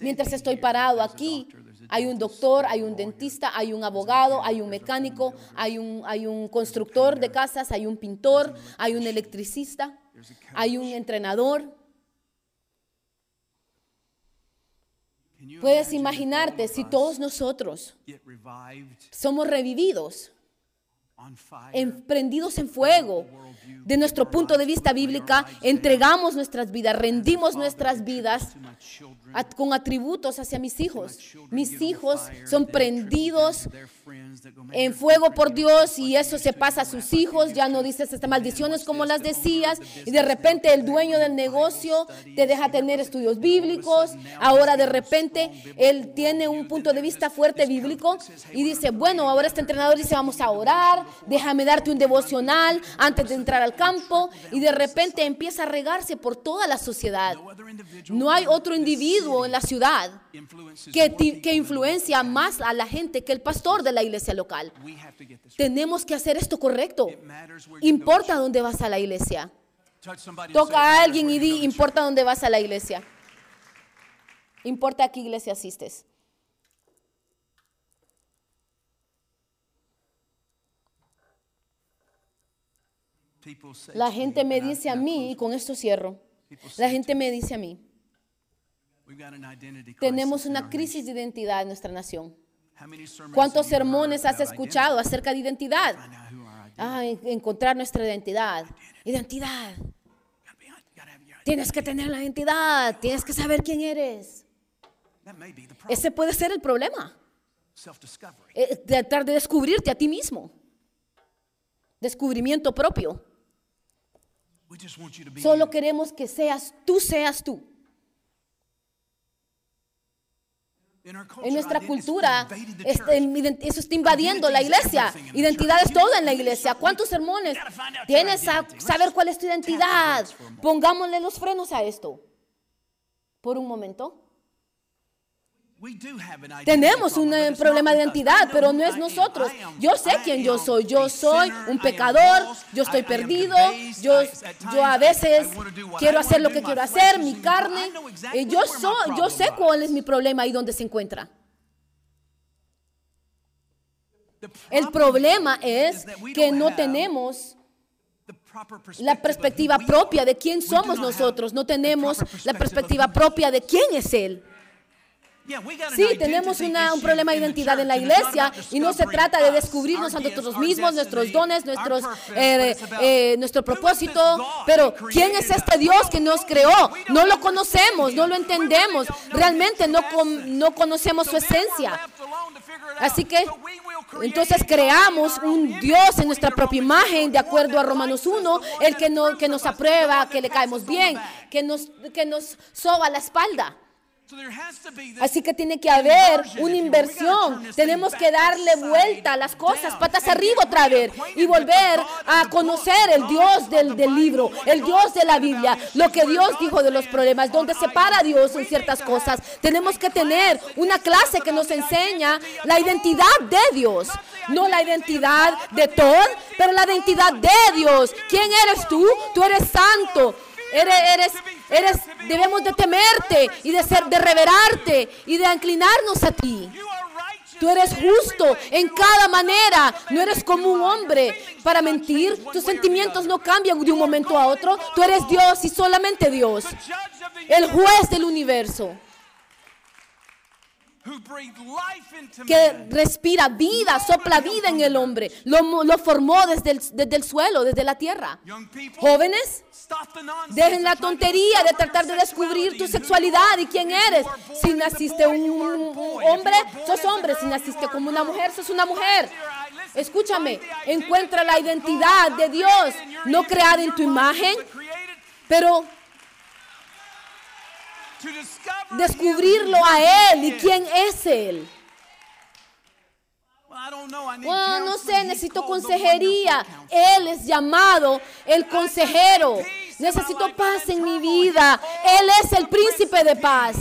Mientras estoy parado aquí, hay un doctor, hay un dentista, hay un abogado, hay un mecánico, hay un, hay un constructor de casas, hay un pintor, hay un electricista, hay un entrenador. Puedes imaginarte si todos nosotros somos revividos emprendidos en fuego. De nuestro punto de vista bíblica, entregamos nuestras vidas, rendimos nuestras vidas con atributos hacia mis hijos. Mis hijos son prendidos their friends that go, "Man, en fuego por Dios y eso se pasa a sus hijos. Ya no dices estas maldiciones como las decías y de repente el dueño del negocio te deja tener estudios bíblicos. Ahora de repente él tiene un punto de vista fuerte bíblico y dice, bueno, ahora este entrenador dice, vamos a orar, déjame darte un devocional antes de entrar al campo y de repente empieza a regarse por toda la sociedad. no hay otro individuo en la ciudad que, que influencia más a la gente que el pastor de la iglesia local. Tenemos que hacer esto correcto. Importa dónde vas a la iglesia. Toca say, "It a alguien y di, importa dónde vas a la iglesia. Importa a qué iglesia asistes. church." People say La gente me dice a mí, y con esto cierro, la gente me dice a mí, tenemos una crisis de identidad en nuestra nación. ¿Cuántos sermones has escuchado acerca de identidad? Ah, en- encontrar nuestra identidad. Identidad. Tienes que tener la identidad, tienes que saber quién eres. Ese puede ser el problema. Eh, tratar de descubrirte a ti mismo. Descubrimiento propio. Solo queremos que seas tú, seas tú. En nuestra cultura, este, eso está invadiendo la iglesia. Identidad es todo en la iglesia. ¿Cuántos sermones? Tienes a saber cuál es tu identidad. Pongámosle los frenos a esto. Por un momento. We do have an identity Tenemos un eh, problema de identidad, pero no es nosotros. Yo sé quién yo soy. Yo soy un pecador. Yo estoy perdido. Yo, yo a veces quiero hacer lo que quiero hacer, mi carne. Eh, Yo, soy, yo sé cuál es mi problema y dónde se encuentra. El problem problema es que no tenemos la perspectiva propia de quién somos nosotros. No tenemos la perspectiva propia de quién es Él. Sí, tenemos una- un problema de identidad en la iglesia y no se trata de descubrirnos a nosotros mismos, nuestros dones, nuestros, eh, eh, nuestro propósito. Pero ¿quién es este? Dios que nos creó? No lo conocemos, no lo entendemos. Realmente no, no conocemos su esencia. Así que entonces creamos un Dios en nuestra propia imagen, 1, de acuerdo a Romanos that likes us, 1, the one el que, no, que nos aprueba, que le caemos bien, que nos, que nos soba la espalda. Así que tiene que haber una inversión. Tenemos que darle vuelta a las cosas, patas arriba otra vez y volver a conocer el Dios del, del libro, el Dios de la Biblia, lo que Dios dijo de los problemas, on donde se para. Dios en ciertas cosas. Tenemos que tener una clase que nos enseña la identidad de Dios, no la identidad de Todd, pero la identidad de Dios. ¿Quién eres tú? Tú eres santo. Eres, eres, eres, debemos de temerte y de ser, de reverarte y de inclinarnos a ti. Tú eres justo en cada manera. No eres como un hombre para mentir. Tus sentimientos no cambian de un momento a otro. Tú eres Dios y solamente Dios. El juez del universo que respira vida, sopla vida en el hombre. Lo, lo formó desde el, desde el suelo, desde la tierra. Jóvenes, Dejen la tontería de tratar de descubrir tu sexualidad y quién eres. Si naciste un, un hombre, sos hombre. Si naciste como una mujer, sos una mujer. Escúchame, encuentra la identidad de Dios, no creada en tu imagen, pero descubrirlo a Él y quién es Él. Bueno, no sé, necesito consejería. Él es llamado el consejero. Necesito paz en mi vida. Él es el príncipe de paz.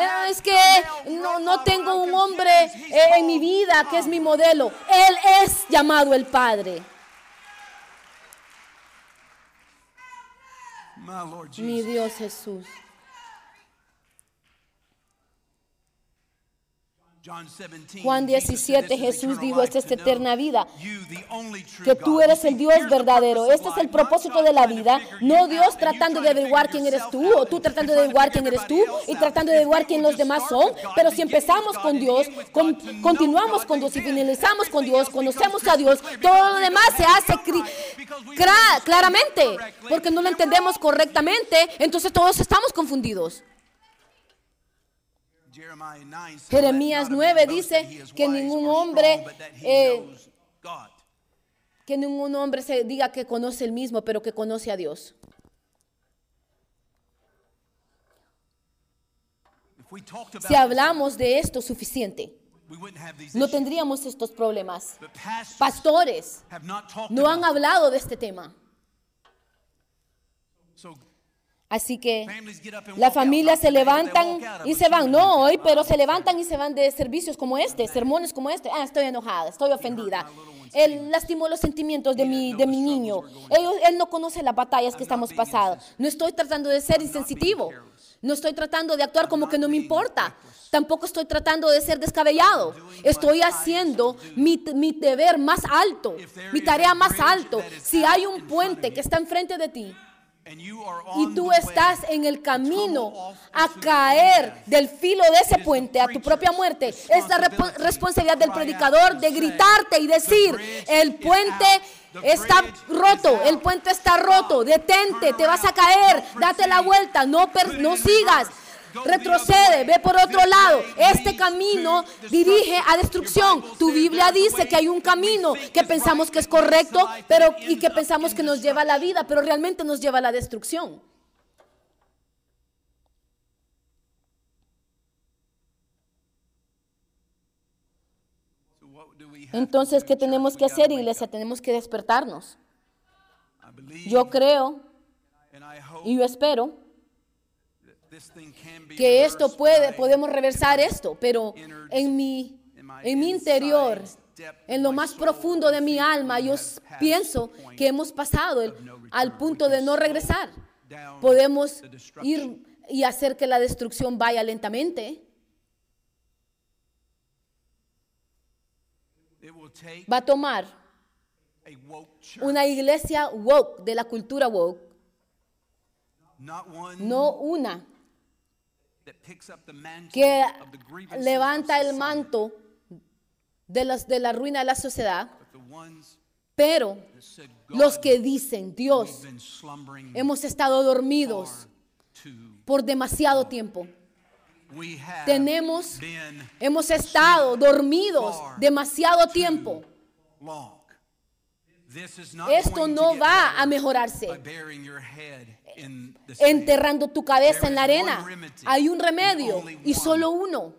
Eh, Es que no, no tengo un hombre en mi vida que es mi modelo. Él es llamado el Padre. My Lord Mi. Dios Jesús. John 17, Juan Jesus said, 17 "This is Jesús dijo, esta es eterna vida, que tú God." eres el Dios verdadero. Este es el propósito de la vida, no Dios tratando de averiguar quién eres tú o tú tratando de averiguar quién eres tú y tratando de averiguar quién los demás son. Pero si empezamos con Dios, con- continuamos con Dios y finalizamos con Dios, conocemos a Dios, todo lo demás se hace claramente, porque no lo entendemos correctamente, entonces todos estamos confundidos. Jeremiah 9 says, Jeremías "Let not a man 9 boast dice que ningún hombre, eh, knows God." Que ningún hombre se diga que conoce el mismo, pero que conoce a Dios. Si hablamos de esto suficiente, no tendríamos estos problemas. Pastores no han hablado de este tema. Así que las familias se levantan y se van. No hoy, pero se levantan y se van de servicios como este, sermones como este. Ah, estoy enojada, estoy ofendida. Él lastimó los sentimientos de mi, de mi niño. Él no conoce las batallas que estamos pasando. No estoy tratando de ser insensitivo. No estoy tratando de actuar como que no me importa. Tampoco estoy tratando de ser descabellado. Estoy haciendo mi, mi deber más alto, mi tarea más alto. Si hay un puente que está enfrente de ti, y tú estás en el camino a caer del filo de ese puente a tu propia muerte, es la responsabilidad del predicador de gritarte y decir, el puente está roto, el puente está roto, detente, te vas a caer, date la vuelta, no, no sigas. Retrocede, ve por otro lado. Este camino dirige a destrucción. Tu Biblia dice que hay un camino que pensamos que es correcto, pero y que pensamos que nos lleva a la vida, pero realmente nos lleva a la destrucción. Entonces, to ¿qué tenemos que hacer, iglesia? Tenemos que despertarnos. Yo creo y yo espero que esto puede, podemos reversar esto, pero en mi, en mi interior, en lo más profundo de mi alma, yo pienso que hemos pasado el- al punto de no regresar. Podemos ir y hacer que la destrucción vaya lentamente. Va a tomar una iglesia woke, de la cultura woke, no una that picks up the mantle que levanta el manto de, las, de la ruina de la sociedad, pero los que dicen, Dios, hemos estado dormidos por demasiado tiempo. Tenemos, hemos estado dormidos demasiado tiempo. Esto no va a mejorarse. enterrando tu cabeza en la arena. Hay un remedio y solo uno,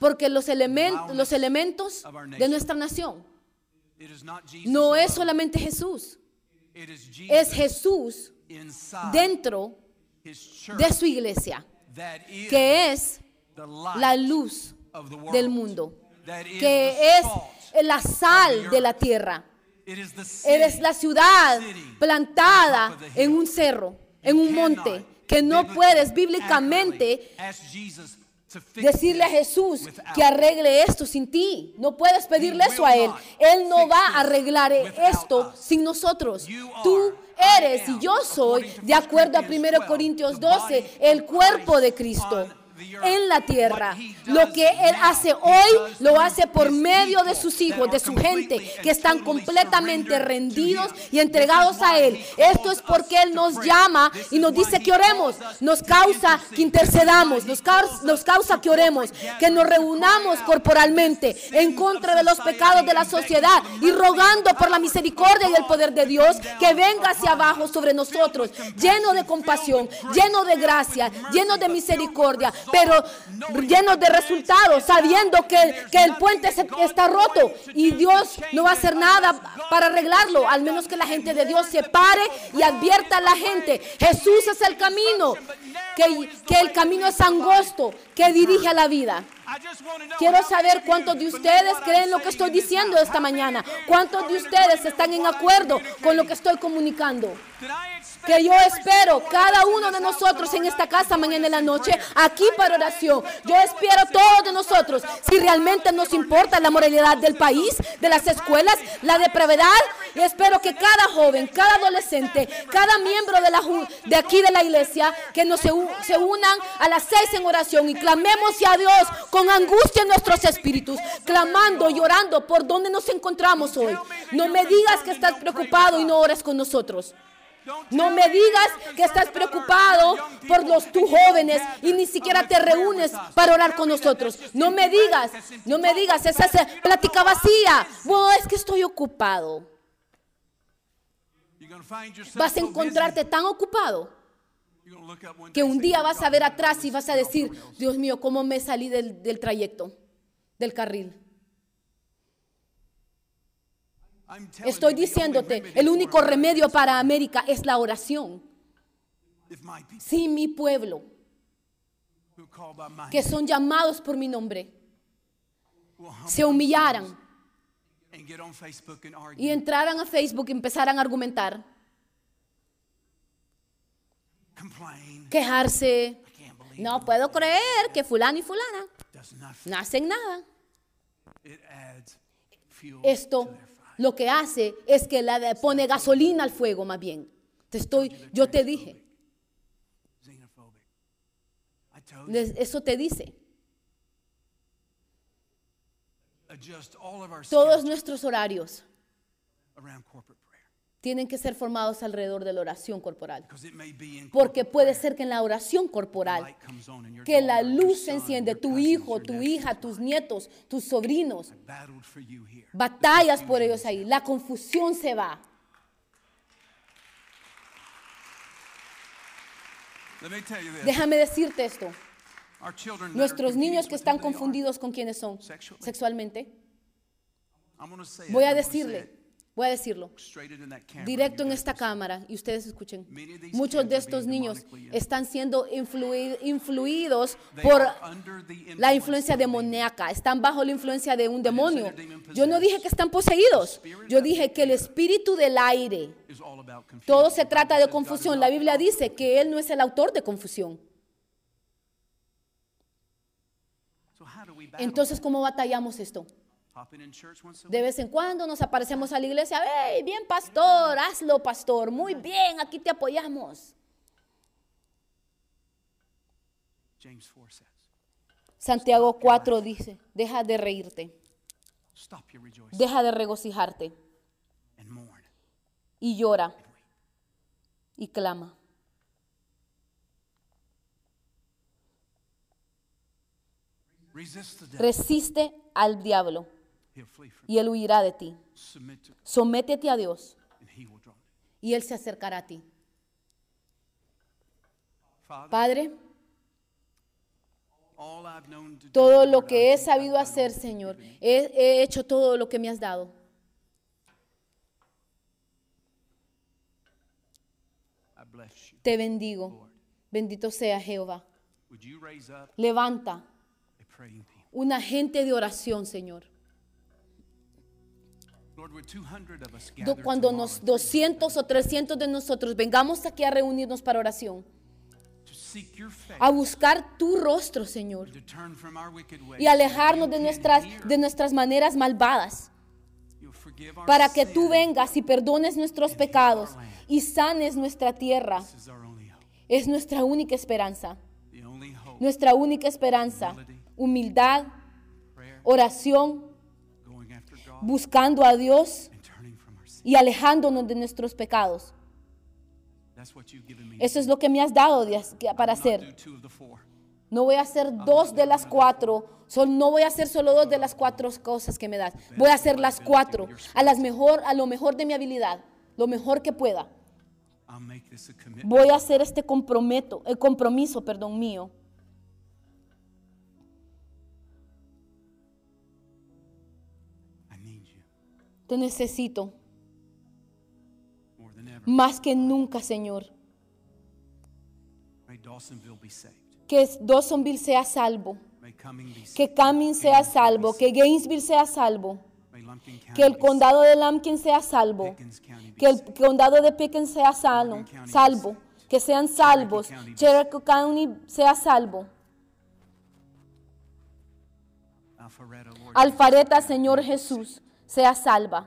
porque los, elemen- los elementos de nuestra nación. No es solamente Jesús, es Jesús dentro de su iglesia, que es la luz del mundo, que es la sal de la tierra. It is the city Eres la ciudad plantada en un cerro, en un monte, que no puedes bíblicamente decirle a Jesús que arregle esto sin ti. No puedes pedirle eso a Él. Él no va a arreglar esto sin nosotros. Tú eres y yo soy, de acuerdo a 1 Corintios 12, el cuerpo de Cristo en la tierra. Lo que Él hace hoy, lo hace por medio de sus hijos, de su gente, que están completamente rendidos y entregados a Él. Esto es porque Él nos llama y nos dice que oremos, nos causa que intercedamos, nos causa, nos causa que oremos, que nos reunamos corporalmente en contra de los pecados de la sociedad y rogando por la misericordia y el poder de Dios que venga hacia abajo sobre nosotros, lleno de compasión, lleno de gracia, lleno de misericordia, pero lleno de resultados, sabiendo que, que el puente está roto y Dios no va a hacer nada para arreglarlo, al menos que la gente de Dios se pare y advierta a la gente, Jesús es el camino, que, que el camino es angosto, que dirige a la vida. I just want to know Quiero saber cuántos you de ustedes creen lo que estoy diciendo esta mañana. ¿Cuántos de ustedes están en acuerdo con lo que estoy comunicando? Que yo espero cada uno de nosotros en esta casa mañana en la noche, aquí para oración. Yo espero todos de nosotros, si realmente nos importa la moralidad del país, de las escuelas, la depravedad, y espero que cada joven, cada adolescente, cada miembro de, la, de aquí de la iglesia, que nos se, se unan a las seis en oración y clamemos a Dios con angustia en nuestros espíritus, clamando, llorando por donde nos encontramos hoy. No me digas que estás preocupado y no ores con nosotros. No me digas que estás preocupado por los tus jóvenes y ni siquiera te reúnes para orar con nosotros. No me digas, no me digas, esa plática vacía. Bueno, es que estoy ocupado. Vas a encontrarte tan ocupado que un día "Dear vas a ver atrás y vas a decir, rails?" Dios mío, ¿cómo me salí del, del trayecto, del carril? Estoy diciéndote, el único remedio para América es la oración. Si mi pueblo, que son llamados por mi nombre, se humillaran y entraran a Facebook y empezaran a argumentar, quejarse. No puedo creer que fulano y fulana no hacen nada. Esto lo que hace es que le pone gasolina al fuego más bien. Te estoy, yo te dije, eso te dice. Todos nuestros horarios tienen que ser formados alrededor de la oración corporal. Porque puede ser que en la oración corporal, que la luz se enciende, tu hijo, tu hija, tus nietos, tus sobrinos, batallas por ellos ahí. La confusión se va. Déjame decirte esto. Nuestros niños que están confundidos con quiénes son sexualmente, voy a decirle, voy a decirlo directo en esta cámara y ustedes escuchen. Muchos de estos niños están siendo influi- influidos por la influencia demoníaca, están bajo la influencia de un demonio. Yo no dije que están poseídos, yo dije que el espíritu del aire, todo se trata de confusión. La Biblia dice que Él no es el autor de confusión. Entonces, ¿cómo batallamos esto? De vez en cuando nos aparecemos a la iglesia, ¡Hey, bien pastor! Hazlo, pastor. Muy bien, aquí te apoyamos. James 4 says, Santiago 4 dice, deja de reírte, deja de regocijarte. Y llora. Y clama. Resiste al diablo y él huirá de ti. Sométete a Dios y él se acercará a ti. Padre, todo lo que he sabido hacer, Señor, he, he hecho todo lo que me has dado. Te bendigo. Bendito sea Jehová. Levanta una gente de oración, Señor. Cuando nos at 200 o 300 de nosotros vengamos aquí a reunirnos para oración, a buscar tu rostro, Señor, y alejarnos de nuestras, de nuestras maneras malvadas, para que tú vengas y perdones nuestros pecados y sanes nuestra tierra. Es nuestra única esperanza, nuestra única esperanza. Humildad, oración, buscando a Dios y alejándonos de nuestros pecados. Eso es lo que me has dado para hacer. No voy a hacer dos de las cuatro. No voy a hacer solo dos de las cuatro cosas que me das. Voy a hacer las cuatro a las mejor, a lo mejor de mi habilidad, lo mejor que pueda. Voy a hacer este comprometo, el compromiso, perdón, mío. Te necesito. Más que nunca, Señor. Que Dawsonville sea salvo. Que Cumming sea salvo, que Gainesville sea salvo, que el condado de Lumpkin sea salvo, que el condado de Pickens sea salvo, salvo, que sean salvos, Cherokee County sea salvo. Alfareta, Señor Jesús, sea salva.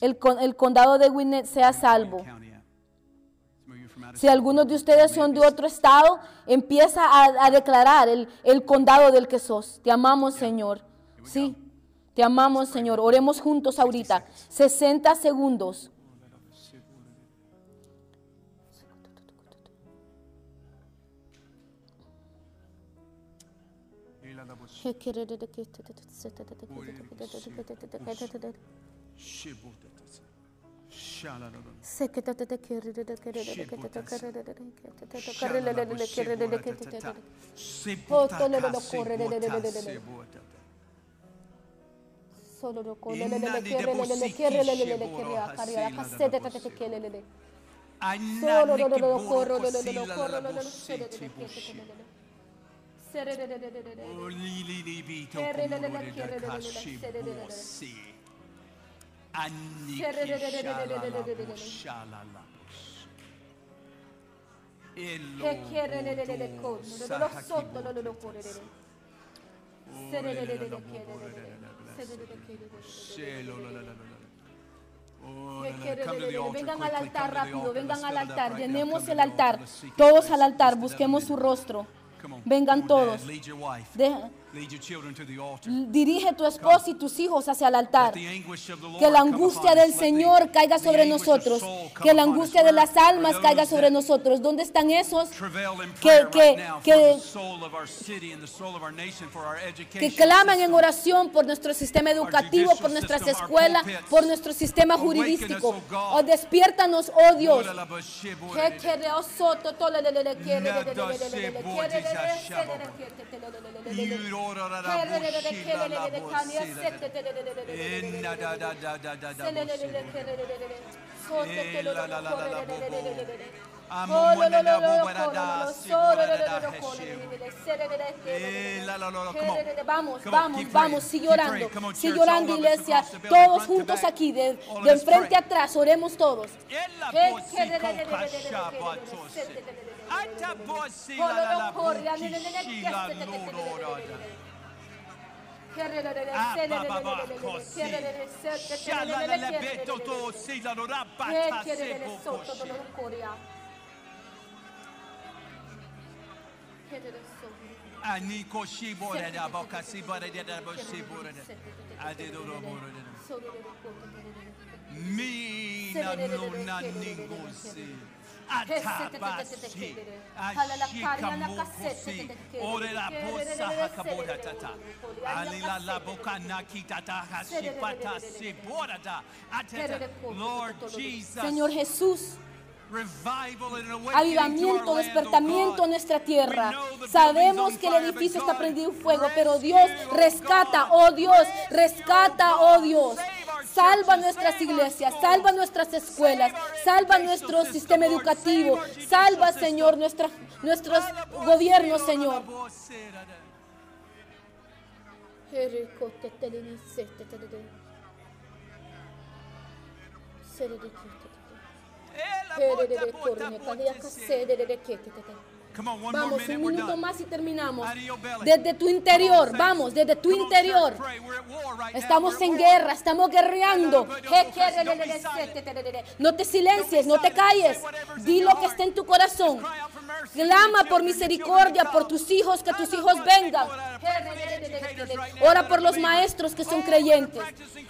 El, el condado de Gwinnett sea salvo. Si algunos de ustedes son de otro estado, empieza a, a declarar el, el condado del que sos. Te amamos, Señor. Sí, te amamos, Señor. Oremos juntos ahorita. 60 segundos. Solo Vengan al altar rápido, vengan al altar, llenemos el altar, todos al altar, busquemos su rostro. Vengan todos. Deja- dirige tu esposa y tus hijos hacia el altar. Que la angustia del Señor caiga sobre nosotros. Que la angustia de las almas caiga sobre nosotros. ¿Dónde están esos que, que, que, que claman en oración por nuestro sistema educativo, por nuestras escuelas, por nuestro sistema jurídico? Oh, despiértanos, oh Dios. Vamos, vamos, vamos, sigue orando, sigue orando iglesia, todos juntos aquí, de, de enfrente atrás, oremos todos. Ataposivalalabuki shigalororada. Abababakosi. Shalalelebetoto silalorabatasekokoshi. Aniko shiboreda bokasi boreda boshiboreda. Adedoro boreda. Mina nuna ningosi. Bosa. Alila la hashipata. Atata. Lord Jesus. Señor Jesús, avivamiento, our land, oh despertamiento en nuestra We tierra. Sabemos que el edificio but está God, prendido en fuego, pero Dios oh rescata, God. oh Dios, rescata, oh oh God. Dios. Salva nuestras iglesias, salva nuestras escuelas, salva nuestro sistema educativo, salva. Señor, nuestra- nuestros gobiernos, Señor. Vamos, un minuto más y terminamos. Desde tu interior, vamos, desde tu interior. Estamos en guerra, estamos guerreando. No te silencies, no te calles. Di lo que está en tu corazón. Clama por misericordia por tus hijos, que tus hijos vengan. Ora por los maestros que son creyentes,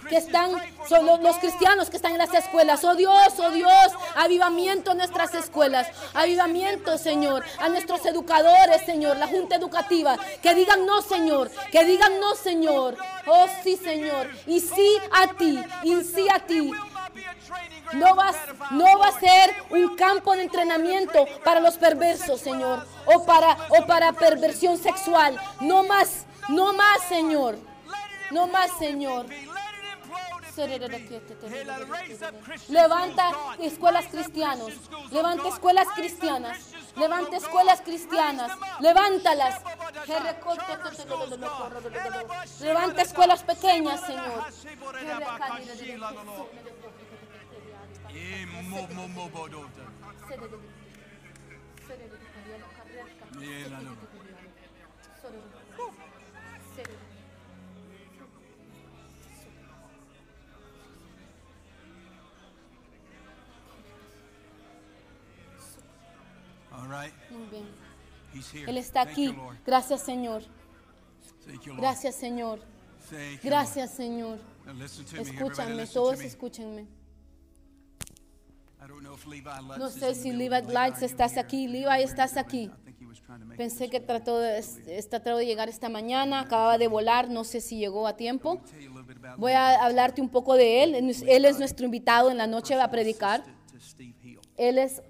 que están, son los, cristianos que están en las escuelas. Oh Dios, oh Dios, avivamiento en nuestras escuelas. Avivamiento, Señor, a nuestros educadores, Señor, la junta educativa. Que digan no, Señor, que digan no, Señor. Oh sí, Señor. Y sí a ti, y sí a ti. No va, no va a ser un campo de entrenamiento para los perversos, Señor, o para, o para perversión sexual. No más, no más, Señor. No más, Señor. Levanta escuelas cristianas. Levanta escuelas cristianas. Levanta escuelas cristianas. Levántalas. Levanta escuelas pequeñas, Señor. Muy bien. Él está aquí. Gracias, Señor. Gracias, Señor. Gracias, Señor. Lord. Now listen to me, everybody. Escúchanme, Listen todos to me. escúchenme. No sé si Levi. Lights estás aquí. Levi, estás aquí. Pensé que trató de, está trató de llegar esta mañana, acababa de volar, no sé si llegó a tiempo. Voy a hablarte un poco de él. Él es nuestro invitado en la noche, a predicar. Él es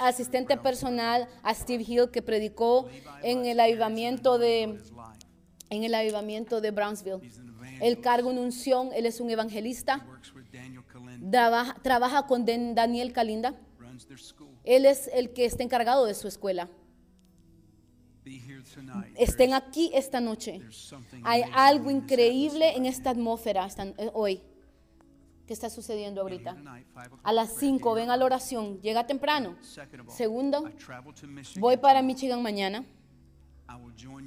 asistente personal a Steve Hill que predicó en el avivamiento de, en el avivamiento de Brownsville. Él carga una unción, él es un evangelista, trabaja, trabaja con Daniel Kalinda. Él es el que está encargado de su escuela. Estén aquí esta noche. Hay algo increíble en esta atmósfera eh, hoy que está sucediendo ahorita. A las prayer 5 here. ven a la oración. Llega temprano. Segundo, voy para Michigan mañana.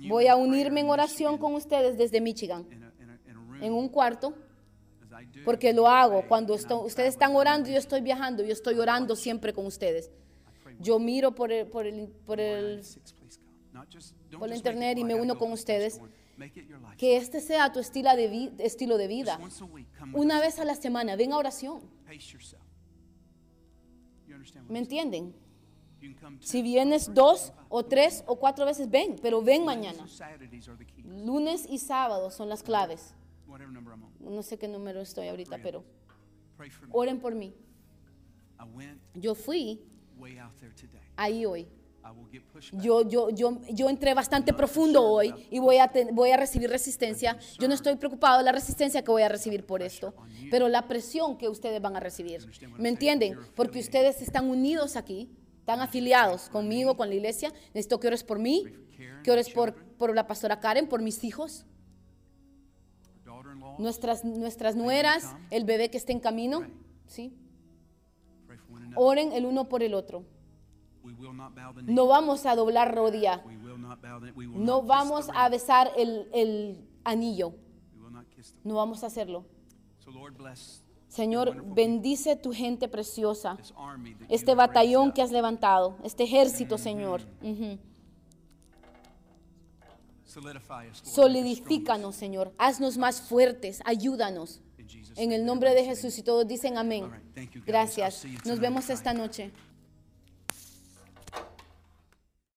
Voy a unirme en oración con ustedes desde Michigan, en un cuarto, porque lo hago. Cuando ustedes están orando, yo estoy viajando, yo estoy orando siempre con ustedes. Yo miro por el, por el, por el, por it internet y me uno con ustedes. Que este sea tu estilo de, vi- estilo de vida. Una vez a la semana, ven a oración. ¿Me entienden? Si vienes dos o tres o cuatro veces, ven, pero ven mañana. Lunes y sábado son las claves. No sé qué número estoy ahorita, pero oren por mí. Yo fui ahí hoy. Yo, yo, yo, yo entré bastante profundo hoy y voy a, ten- voy a recibir resistencia. Yo no estoy preocupado de la resistencia que voy a recibir por esto, pero la presión que ustedes van a recibir. ¿Me entienden? Porque ustedes están unidos aquí, están afiliados conmigo, con la iglesia. Necesito que ores por mí, que ores por, por la pastora Karen, por mis hijos, nuestras, nuestras nueras, el bebé que está en camino. ¿sí? Oren el uno por el otro. No vamos a doblar rodilla. No vamos a besar el, el anillo. No vamos a hacerlo. Señor, bendice tu gente preciosa, este batallón que has levantado, este ejército, Señor. Solidifícanos, Señor. Haznos más fuertes, ayúdanos. En el nombre de Jesús y todos dicen amén. Gracias. Nos vemos esta noche.